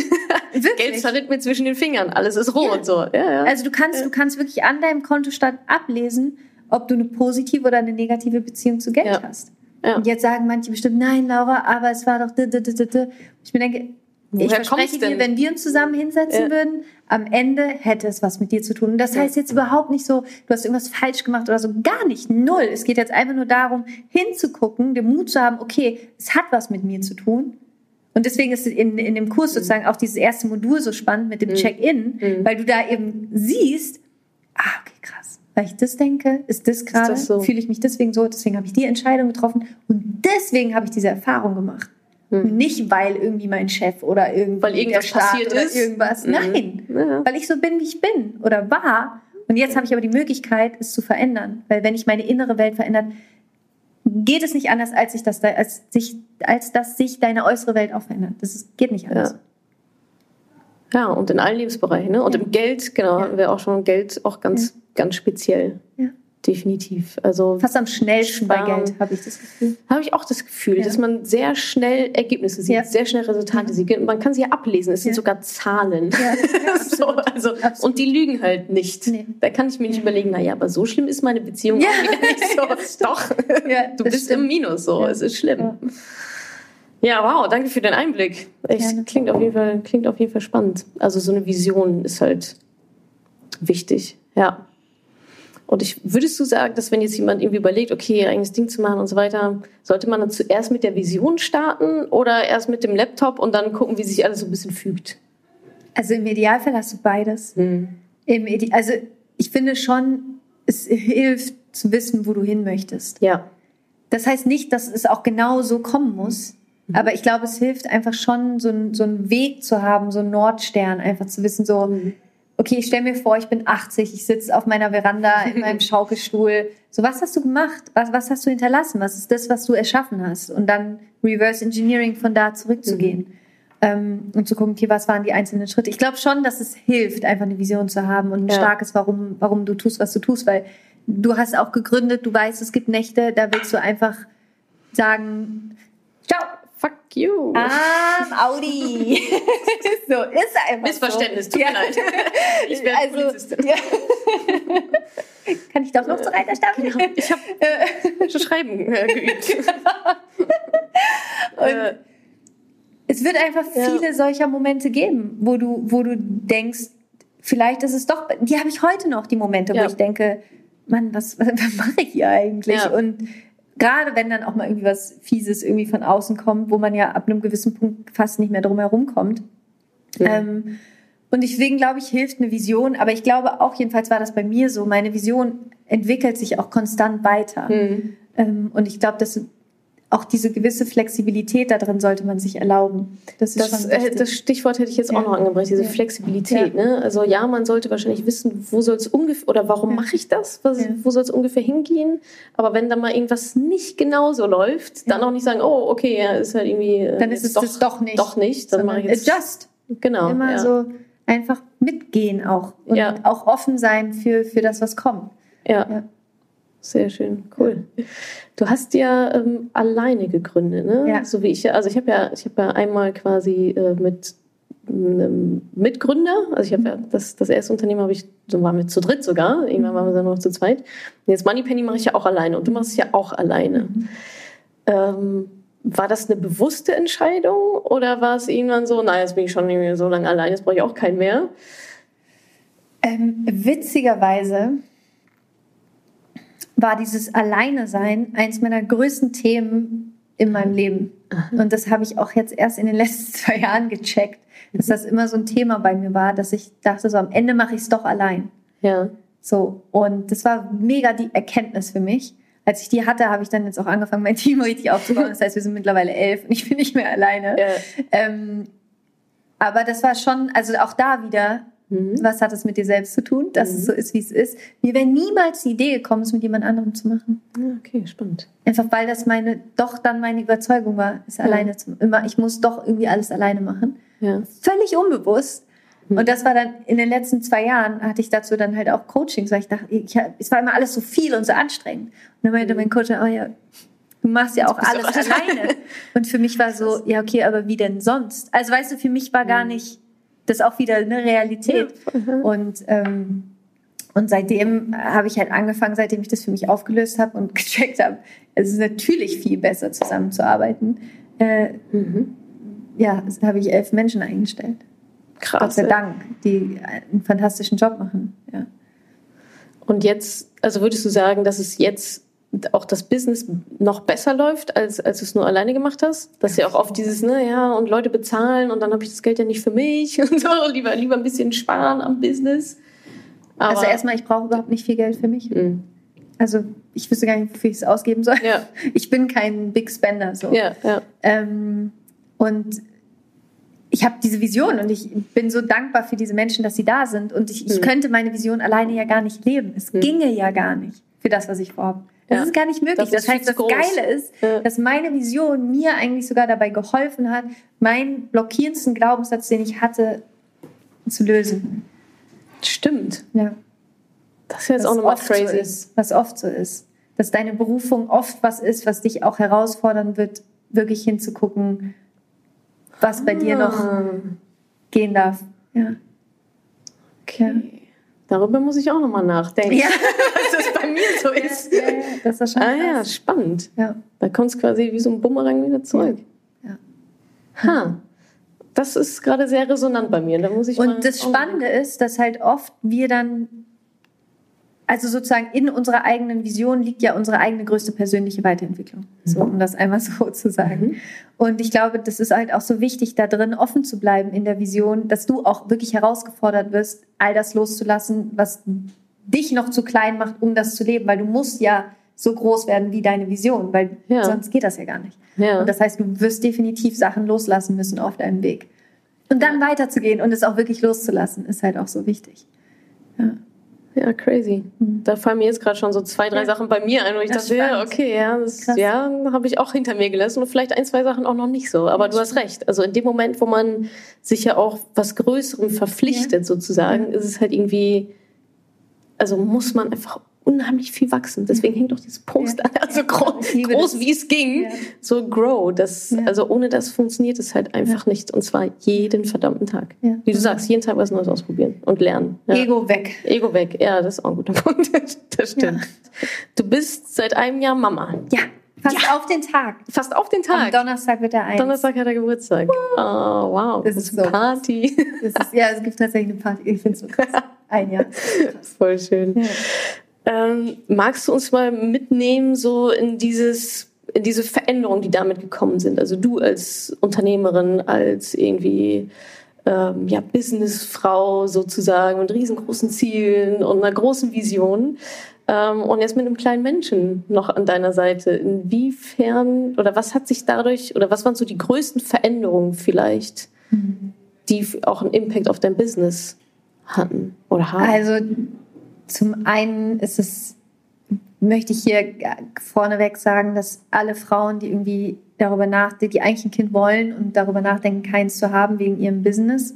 Geld zerritt mir zwischen den Fingern, alles ist rot. Ja. So. Ja, ja. Also du kannst, ja. du kannst wirklich an deinem Kontostand ablesen, ob du eine positive oder eine negative Beziehung zu Geld hast. Ja. Und jetzt sagen manche bestimmt, nein, Laura, aber es war doch. Ich mir denke, Woher ich verspreche dir, wenn wir uns zusammen hinsetzen ja. würden, am Ende hätte es was mit dir zu tun. Und das heißt jetzt überhaupt nicht so, du hast irgendwas falsch gemacht oder so, gar nicht, null. Es geht jetzt einfach nur darum, hinzugucken, den Mut zu haben, okay, es hat was mit mir zu tun. Und deswegen ist in, in dem Kurs mhm. sozusagen auch dieses erste Modul so spannend mit dem mhm. Check-in, mhm. weil du da eben siehst, ah, okay, krass. Weil ich das denke, ist das gerade, so? fühle ich mich deswegen so, deswegen habe ich die Entscheidung getroffen und deswegen habe ich diese Erfahrung gemacht. Hm. Nicht, weil irgendwie mein Chef oder irgendwie weil irgendwas passiert ist. Irgendwas. Mhm. Nein, ja. weil ich so bin, wie ich bin oder war. Und jetzt habe ich aber die Möglichkeit, es zu verändern. Weil wenn ich meine innere Welt verändert, geht es nicht anders, als, sich das, als, sich, als dass sich deine äußere Welt auch verändert. Das ist, geht nicht anders. Ja. ja und in allen Lebensbereichen. Ne? Und ja. im Geld, genau, ja. haben wir auch schon Geld auch ganz, ganz speziell. Ja definitiv. Also fast am schnellsten bei Geld habe ich das Gefühl. Habe ich auch das Gefühl, ja. dass man sehr schnell Ergebnisse sieht, ja. sehr schnell Resultate ja. sieht. Man kann sie ja ablesen. Es sind sogar Zahlen. (laughs) so, also absolut. und die lügen halt nicht. Nee. Da kann ich mir nicht überlegen, naja, aber so schlimm ist meine Beziehung auch wieder nicht so. (laughs) Doch, du bist stimmt. im Minus. So, es ist schlimm. Ja, wow, danke für den Einblick. Echt, klingt auf jeden Fall, klingt auf jeden Fall spannend. Also so eine Vision ist halt wichtig. Ja. Und ich würdest du sagen, dass wenn jetzt jemand irgendwie überlegt, okay, ihr eigenes Ding zu machen und so weiter, sollte man dann zuerst mit der Vision starten oder erst mit dem Laptop und dann gucken, wie sich alles so ein bisschen fügt? Also im Idealfall hast du beides. Hm. Also ich finde schon, es hilft zu wissen, wo du hin möchtest. Ja. Das heißt nicht, dass es auch genau so kommen muss. Mhm. Aber ich glaube, es hilft einfach schon, so, ein, so einen Weg zu haben, so einen Nordstern, einfach zu wissen, so, mhm okay, ich stelle mir vor, ich bin 80, ich sitze auf meiner Veranda in meinem (laughs) Schaukelstuhl. So, was hast du gemacht? Was, was hast du hinterlassen? Was ist das, was du erschaffen hast? Und dann Reverse Engineering von da zurückzugehen. Mhm. Ähm, und zu gucken, okay, was waren die einzelnen Schritte? Ich glaube schon, dass es hilft, einfach eine Vision zu haben und ein ja. starkes, warum, warum du tust, was du tust, weil du hast auch gegründet, du weißt, es gibt Nächte, da willst du einfach sagen, Fuck you. Ah, Audi. (laughs) so ist einfach Missverständnis, so. tut mir ja. leid. Ich werde also, Polizistin. Ja. (laughs) Kann ich doch noch zur Reiterstaffel? Genau. Ich habe äh, schon Schreiben äh, (laughs) geübt. Und äh, es wird einfach viele ja. solcher Momente geben, wo du, wo du denkst, vielleicht ist es doch, die habe ich heute noch, die Momente, wo ich denke, Mann, was, was, was mache ich hier eigentlich? Und gerade wenn dann auch mal irgendwie was Fieses irgendwie von außen kommt, wo man ja ab einem gewissen Punkt fast nicht mehr drum herum kommt. Ja. Ähm, Und deswegen glaube ich, hilft eine Vision. Aber ich glaube auch, jedenfalls war das bei mir so, meine Vision entwickelt sich auch konstant weiter. Mhm. Ähm, und ich glaube, dass auch diese gewisse Flexibilität da drin sollte man sich erlauben. Das, das, äh, das Stichwort hätte ich jetzt ja. auch noch angebracht, diese ja. Flexibilität. Ja. Ne? Also ja, man sollte wahrscheinlich wissen, wo soll es ungefähr oder warum mache ich das? Was, wo soll es ungefähr hingehen? Aber wenn da mal irgendwas nicht genauso läuft, dann auch nicht sagen, oh, okay, ja, ist halt irgendwie. Äh, dann ist es doch, doch nicht. Doch nicht. Dann mache ich jetzt. Adjust. Genau. Immer so einfach mitgehen auch und auch offen sein für, für das, was kommt. ja. Sehr schön, cool. Du hast ja ähm, alleine gegründet, ne? Ja. So wie ich. Also ich habe ja, ich habe ja einmal quasi äh, mit einem Mitgründer, also ich habe ja das, das erste Unternehmen habe ich, so waren wir zu dritt sogar, irgendwann waren wir dann noch zu zweit. Und jetzt Moneypenny mache ich ja auch alleine und du machst es ja auch alleine. Mhm. Ähm, war das eine bewusste Entscheidung oder war es irgendwann so, naja, jetzt bin ich schon so lange alleine, jetzt brauche ich auch keinen mehr? Ähm, witzigerweise war dieses Alleine sein eins meiner größten Themen in meinem Leben. Und das habe ich auch jetzt erst in den (laughs) letzten zwei Jahren gecheckt, dass das immer so ein Thema bei mir war, dass ich dachte, so am Ende mache ich es doch allein. Ja. So. Und das war mega die Erkenntnis für mich. Als ich die hatte, habe ich dann jetzt auch angefangen, mein (laughs) Team richtig aufzubauen. Das heißt, wir sind mittlerweile elf und ich bin nicht mehr alleine. Ja. Ähm, aber das war schon, also auch da wieder Mhm. Was hat es mit dir selbst zu tun, dass mhm. es so ist, wie es ist? Mir wäre niemals die Idee gekommen, es mit jemand anderem zu machen. Ja, okay, spannend. Einfach weil das meine, doch dann meine Überzeugung war, es ja. alleine zu immer, ich muss doch irgendwie alles alleine machen. Ja. Völlig unbewusst. Mhm. Und das war dann in den letzten zwei Jahren, hatte ich dazu dann halt auch Coachings, weil ich dachte, ich, es war immer alles so viel und so anstrengend. Und dann meinte mhm. mein Coach, oh ja, du machst ja auch alles alleine. (laughs) Und für mich war so, ja, okay, aber wie denn sonst? Also weißt du, für mich war gar mhm. nicht, das ist auch wieder eine Realität. Ja. Und, ähm, und seitdem habe ich halt angefangen, seitdem ich das für mich aufgelöst habe und (laughs) gecheckt habe, es ist natürlich viel besser zusammenzuarbeiten. Äh, mhm. Ja, habe ich elf Menschen eingestellt. Krass. Gott sei Dank, die einen fantastischen Job machen. Ja. Und jetzt, also würdest du sagen, dass es jetzt auch das Business noch besser läuft, als, als du es nur alleine gemacht hast. Dass ja auch oft dieses, ne, ja, und Leute bezahlen und dann habe ich das Geld ja nicht für mich (laughs) und so, lieber, lieber ein bisschen sparen am Business. Aber also erstmal, ich brauche überhaupt nicht viel Geld für mich. Mhm. Also ich wüsste gar nicht, wofür ich es ausgeben soll. Ja. (laughs) Ich bin kein Big Spender. So. Ja, ja. Ähm, und ich habe diese Vision und ich bin so dankbar für diese Menschen, dass sie da sind. Und ich, ich mhm. könnte meine Vision alleine ja gar nicht leben. Es mhm. ginge ja gar nicht für das, was ich vorhabe. Das ja. ist gar nicht möglich. Das, das heißt, das groß. Geile ist, ja. dass meine Vision mir eigentlich sogar dabei geholfen hat, meinen blockierendsten Glaubenssatz, den ich hatte, zu lösen. Stimmt. Ja. Das ist jetzt was auch nochmal crazy. So ist, was oft so ist. Dass deine Berufung oft was ist, was dich auch herausfordern wird, wirklich hinzugucken, was bei ah. dir noch ah. gehen darf. Ja. Okay. Darüber muss ich auch nochmal nachdenken. Ja. (laughs) dass das bei mir so ist. Ja, ja, das ist schon ah krass. ja, spannend. Ja. Da kommt es quasi wie so ein Bumerang wieder zurück. Ja. Ha. Das ist gerade sehr resonant bei mir. Da muss ich Und das Spannende ist, dass halt oft wir dann also sozusagen in unserer eigenen Vision liegt ja unsere eigene größte persönliche Weiterentwicklung, so, um das einmal so (laughs) zu sagen. Mhm. Und ich glaube, das ist halt auch so wichtig, da drin offen zu bleiben in der Vision, dass du auch wirklich herausgefordert wirst, all das loszulassen, was dich noch zu klein macht, um das zu leben, weil du musst ja so groß werden wie deine Vision, weil ja. sonst geht das ja gar nicht. Ja. Und das heißt, du wirst definitiv Sachen loslassen müssen auf deinem Weg. Und dann weiterzugehen und es auch wirklich loszulassen, ist halt auch so wichtig. Ja. Ja, crazy. Mhm. Da fallen mir jetzt gerade schon so zwei, drei ja. Sachen bei mir ein, wo ich das dachte, ja, okay, ja, das, ja, habe ich auch hinter mir gelassen und vielleicht ein, zwei Sachen auch noch nicht so. Aber ja, du hast recht. Also in dem Moment, wo man sich ja auch was Größerem verpflichtet, sozusagen, ist es halt irgendwie, also muss man einfach unheimlich viel wachsen. Deswegen hängt doch dieses Post ja. (laughs) also groß, groß wie es ging, ja. so grow. Das, ja. Also ohne das funktioniert es halt einfach nicht. Und zwar jeden verdammten Tag. Wie du sagst, jeden Tag was Neues ausprobieren und lernen. Ego weg. Ego weg, ja, das ist auch ein guter (laughs) Punkt. Das stimmt. Du bist seit einem Jahr Mama. Ja. Fast auf den Tag. Fast auf den Tag. Am Donnerstag wird er ein. Donnerstag hat er Geburtstag. Oh, wow. Das, das ist eine so Party. Ist, ja, es gibt tatsächlich eine Party. Ich finde es so krass. (laughs) Ein Jahr. Voll schön. Ja. Ähm, magst du uns mal mitnehmen, so in dieses, in diese Veränderungen, die damit gekommen sind? Also du als Unternehmerin, als irgendwie ähm, ja, Businessfrau sozusagen und riesengroßen Zielen und einer großen Vision. Ähm, und jetzt mit einem kleinen Menschen noch an deiner Seite. Inwiefern oder was hat sich dadurch oder was waren so die größten Veränderungen vielleicht, mhm. die auch einen Impact auf dein Business hatten oder haben? Also zum einen ist es, möchte ich hier vorneweg sagen, dass alle Frauen, die irgendwie darüber nachdenken, die eigentlich ein Kind wollen und darüber nachdenken, keins zu haben wegen ihrem Business,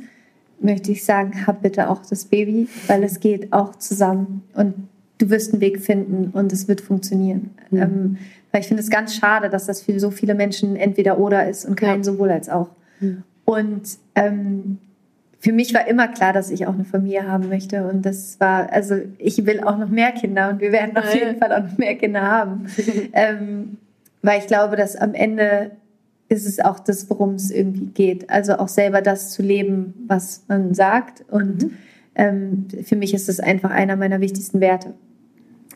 möchte ich sagen, hab bitte auch das Baby, weil es geht auch zusammen und du wirst einen Weg finden und es wird funktionieren. Mhm. Ähm, weil ich finde es ganz schade, dass das für so viele Menschen entweder oder ist und kein ja. sowohl als auch. Mhm. Und ähm, für mich war immer klar, dass ich auch eine Familie haben möchte. Und das war, also ich will auch noch mehr Kinder und wir werden auf jeden Fall auch noch mehr Kinder haben. (laughs) ähm, weil ich glaube, dass am Ende ist es auch das, worum es irgendwie geht. Also auch selber das zu leben, was man sagt. Und mhm. ähm, für mich ist das einfach einer meiner wichtigsten Werte.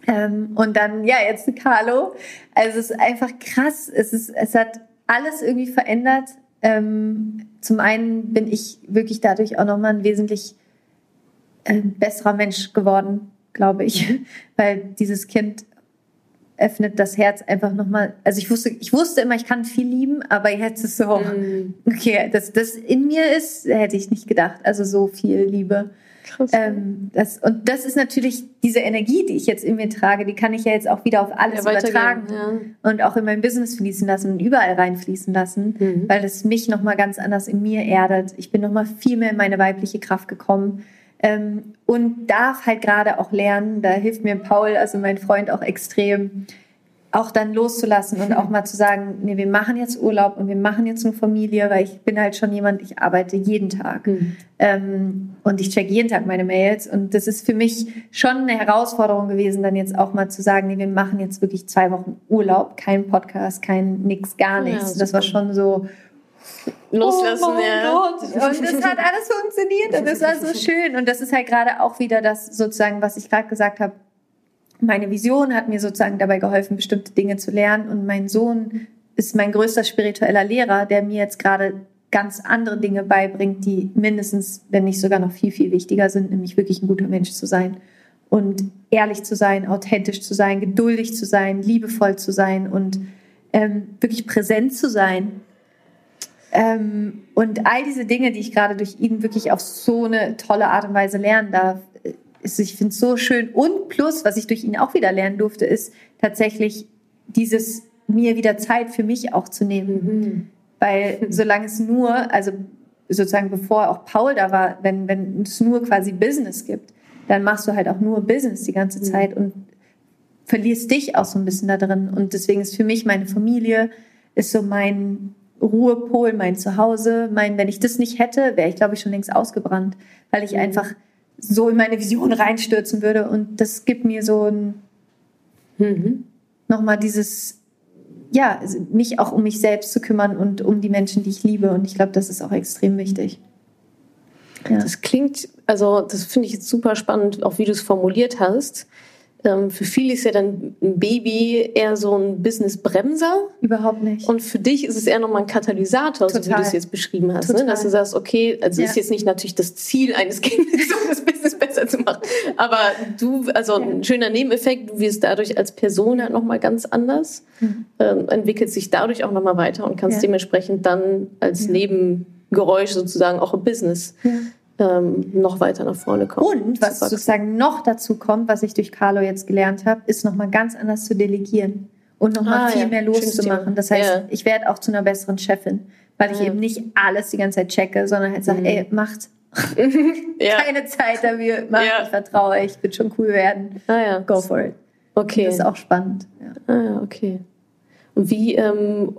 Ähm, und dann, ja, jetzt Carlo. Also es ist einfach krass. Es, ist, es hat alles irgendwie verändert. Ähm, zum einen bin ich wirklich dadurch auch nochmal ein wesentlich äh, besserer Mensch geworden, glaube ich, (laughs) weil dieses Kind öffnet das Herz einfach nochmal. Also ich wusste, ich wusste immer, ich kann viel lieben, aber jetzt ist so, mhm. okay, dass das in mir ist, hätte ich nicht gedacht. Also so viel Liebe. Ähm, das, und das ist natürlich diese Energie, die ich jetzt in mir trage, die kann ich ja jetzt auch wieder auf alles ja, übertragen ja. und auch in mein Business fließen lassen und überall reinfließen lassen, mhm. weil es mich nochmal ganz anders in mir erdet. Ich bin nochmal viel mehr in meine weibliche Kraft gekommen. Ähm, und darf halt gerade auch lernen, da hilft mir Paul, also mein Freund auch extrem, auch dann loszulassen und auch (laughs) mal zu sagen, nee, wir machen jetzt Urlaub und wir machen jetzt eine Familie, weil ich bin halt schon jemand, ich arbeite jeden Tag mhm. ähm, und ich check jeden Tag meine Mails und das ist für mich schon eine Herausforderung gewesen, dann jetzt auch mal zu sagen, nee, wir machen jetzt wirklich zwei Wochen Urlaub, kein Podcast, kein nix, gar nichts. Ja, das war schon so, loslassen. Oh ja. Gott. Und das hat alles funktioniert und das war so schön. Und das ist halt gerade auch wieder das sozusagen, was ich gerade gesagt habe, meine Vision hat mir sozusagen dabei geholfen, bestimmte Dinge zu lernen. Und mein Sohn ist mein größter spiritueller Lehrer, der mir jetzt gerade ganz andere Dinge beibringt, die mindestens, wenn nicht sogar noch viel, viel wichtiger sind, nämlich wirklich ein guter Mensch zu sein und ehrlich zu sein, authentisch zu sein, geduldig zu sein, liebevoll zu sein und ähm, wirklich präsent zu sein. Ähm, und all diese Dinge, die ich gerade durch ihn wirklich auf so eine tolle Art und Weise lernen darf, ist, ich finde es so schön. Und plus, was ich durch ihn auch wieder lernen durfte, ist tatsächlich dieses mir wieder Zeit für mich auch zu nehmen. Mhm. Weil solange es nur, also sozusagen bevor auch Paul da war, wenn, wenn es nur quasi Business gibt, dann machst du halt auch nur Business die ganze mhm. Zeit und verlierst dich auch so ein bisschen da drin. Und deswegen ist für mich meine Familie, ist so mein Ruhepol, mein Zuhause. Mein, wenn ich das nicht hätte, wäre ich, glaube ich, schon längst ausgebrannt, weil ich mhm. einfach so in meine Vision reinstürzen würde. Und das gibt mir so ein, mhm. nochmal dieses, ja, mich auch um mich selbst zu kümmern und um die Menschen, die ich liebe. Und ich glaube, das ist auch extrem wichtig. Ja. Das klingt, also das finde ich jetzt super spannend, auch wie du es formuliert hast. Ähm, für viele ist ja dann ein Baby eher so ein Business-Bremser. Überhaupt nicht. Und für dich ist es eher nochmal ein Katalysator, Total. so wie du es jetzt beschrieben hast. Ne? Dass du sagst, okay, also ja. ist jetzt nicht natürlich das Ziel eines Kindes, (laughs) um das Business besser zu machen. Aber du, also ja. ein schöner Nebeneffekt, du wirst dadurch als Person halt nochmal ganz anders, mhm. ähm, entwickelst sich dadurch auch nochmal weiter und kannst ja. dementsprechend dann als Nebengeräusch sozusagen auch im Business ähm, noch weiter nach vorne kommen. Und was sozusagen noch dazu kommt, was ich durch Carlo jetzt gelernt habe, ist nochmal ganz anders zu delegieren und nochmal ah, viel ja. mehr loszumachen. Das heißt, ja. ich werde auch zu einer besseren Chefin, weil ich ja. eben nicht alles die ganze Zeit checke, sondern halt sage, mhm. ey, macht. (laughs) (laughs) Keine Zeit dafür, macht, ich vertraue euch, wird schon cool werden. Ah. Go for it. Okay. Das ist auch spannend. Ja. Ah, okay. Und wie, ähm,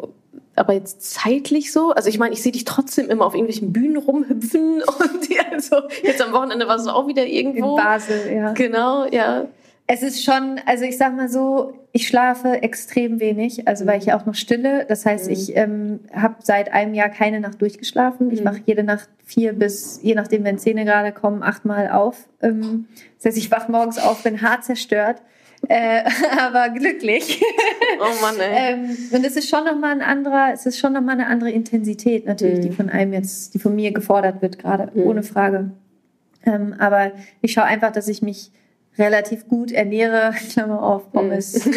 aber jetzt zeitlich so? Also ich meine, ich sehe dich trotzdem immer auf irgendwelchen Bühnen rumhüpfen (laughs) und also jetzt am Wochenende war es auch wieder irgendwo. In Basel, ja. Genau, ja. Es ist schon, also ich sag mal so, ich schlafe extrem wenig, also weil ich ja auch noch stille. Das heißt, mhm. ich ähm, habe seit einem Jahr keine Nacht durchgeschlafen. Ich mhm. mache jede Nacht vier bis, je nachdem, wenn Zähne gerade kommen, achtmal auf. Ähm, das heißt, ich wach morgens auf, bin hart zerstört äh, (laughs) aber glücklich. Oh Mann, ey. ähm, und es ist schon nochmal ein anderer, es ist schon noch mal eine andere Intensität natürlich, Mhm. die von einem jetzt, die von mir gefordert wird, gerade, Mhm. ohne Frage. Ähm, aber ich schaue einfach, dass ich mich relativ gut ernähre, (laughs) Klammer auf, Pommes. (laughs) Mhm.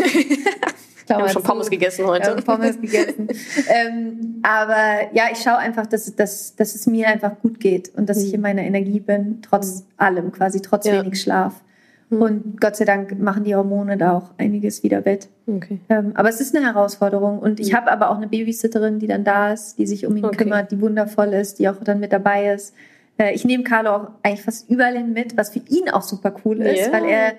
Wir Klammer haben schon. Pommes gegessen heute. Ja, Pommes gegessen. ähm, aber ja, ich schaue einfach, dass, dass, dass es mir einfach gut geht und dass ich in meiner Energie bin, trotz allem, quasi trotz Ja. wenig Schlaf. Mhm. Und Gott sei Dank machen die Hormone da auch einiges wieder wett. Okay. Ähm, aber es ist eine Herausforderung. Und ich habe aber auch eine Babysitterin, die dann da ist, die sich um ihn Okay. kümmert, die wundervoll ist, die auch dann mit dabei ist. Äh, ich nehme Carlo auch eigentlich fast überall hin mit, was für ihn auch super cool ist, Ja. weil er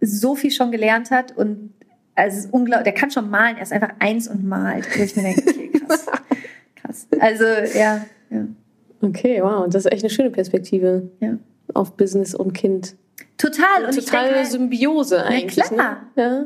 so viel schon gelernt hat und also es ist unglaublich, der kann schon malen, er ist einfach eins und malt. Wo ich mir denke, okay, krass. (laughs) krass. Also, ja, ja. Okay, wow. Das ist echt eine schöne Perspektive Ja. auf Business und Kind. Total. Und ich Total denke, eine Symbiose eigentlich. klar. Ne? Ja.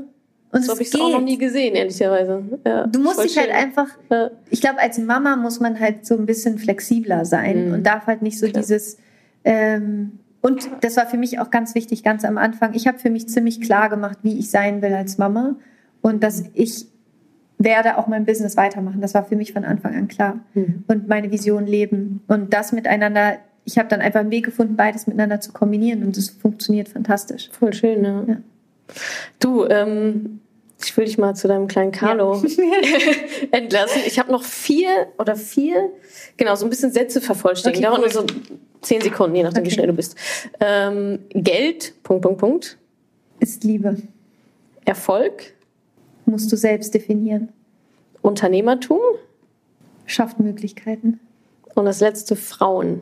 und So habe ich es auch noch nie gesehen, ehrlicherweise. Ja, Du musst dich halt schön. einfach Ja. ich glaube, als Mama muss man halt so ein bisschen flexibler sein Mhm. und darf halt nicht so Klar. dieses. Ähm, und das war für mich auch ganz wichtig, ganz am Anfang. Ich habe für mich ziemlich klar gemacht, wie ich sein will als Mama und dass ich werde auch mein Business weitermachen. Das war für mich von Anfang an klar Mhm. und meine Vision leben und das miteinander. Ich habe dann einfach einen Weg gefunden, beides miteinander zu kombinieren und es funktioniert fantastisch. Voll schön, ja. Ja. Du, ähm, ich will dich mal zu deinem kleinen Carlo (laughs) entlassen. Ich habe noch vier oder vier, genau, so ein bisschen Sätze vervollständigen. Okay, Dauert nur so zehn Sekunden, je nachdem, wie Okay. schnell du bist. Ähm, Geld, Punkt, Punkt, Punkt. Ist Liebe. Erfolg, Musst du selbst definieren. Unternehmertum Schafft Möglichkeiten. und das letzte Frauen.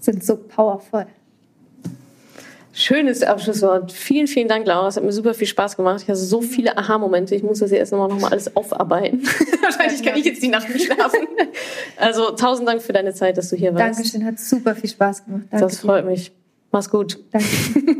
Sind so powerful. Schönes Abschlusswort. Vielen, vielen Dank, Laura. Es hat mir super viel Spaß gemacht. Ich hatte so viele Aha-Momente. Ich muss das jetzt nochmal noch mal alles aufarbeiten. (laughs) Wahrscheinlich kann ich jetzt die Nacht nicht schlafen. Also tausend Dank für deine Zeit, dass du hier warst. Dankeschön, hat super viel Spaß gemacht. Danke Das freut mich. Mach's gut. Danke.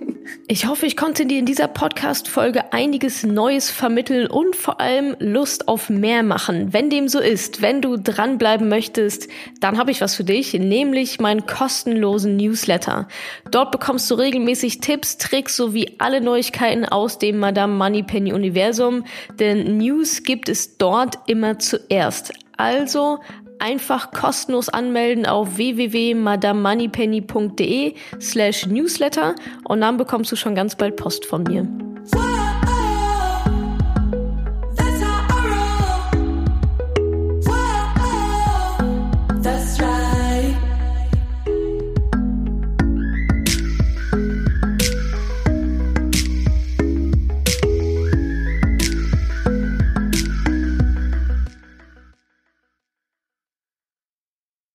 (laughs) Ich hoffe, ich konnte dir in dieser Podcast-Folge einiges Neues vermitteln und vor allem Lust auf mehr machen. Wenn dem so ist, wenn du dranbleiben möchtest, dann habe ich was für dich, nämlich meinen kostenlosen Newsletter. Dort bekommst du regelmäßig Tipps, Tricks sowie alle Neuigkeiten aus dem Madame Moneypenny Universum, denn News gibt es dort immer zuerst. Also einfach kostenlos anmelden auf www.madamemoneypenny.de slash newsletter und dann bekommst du schon ganz bald Post von mir.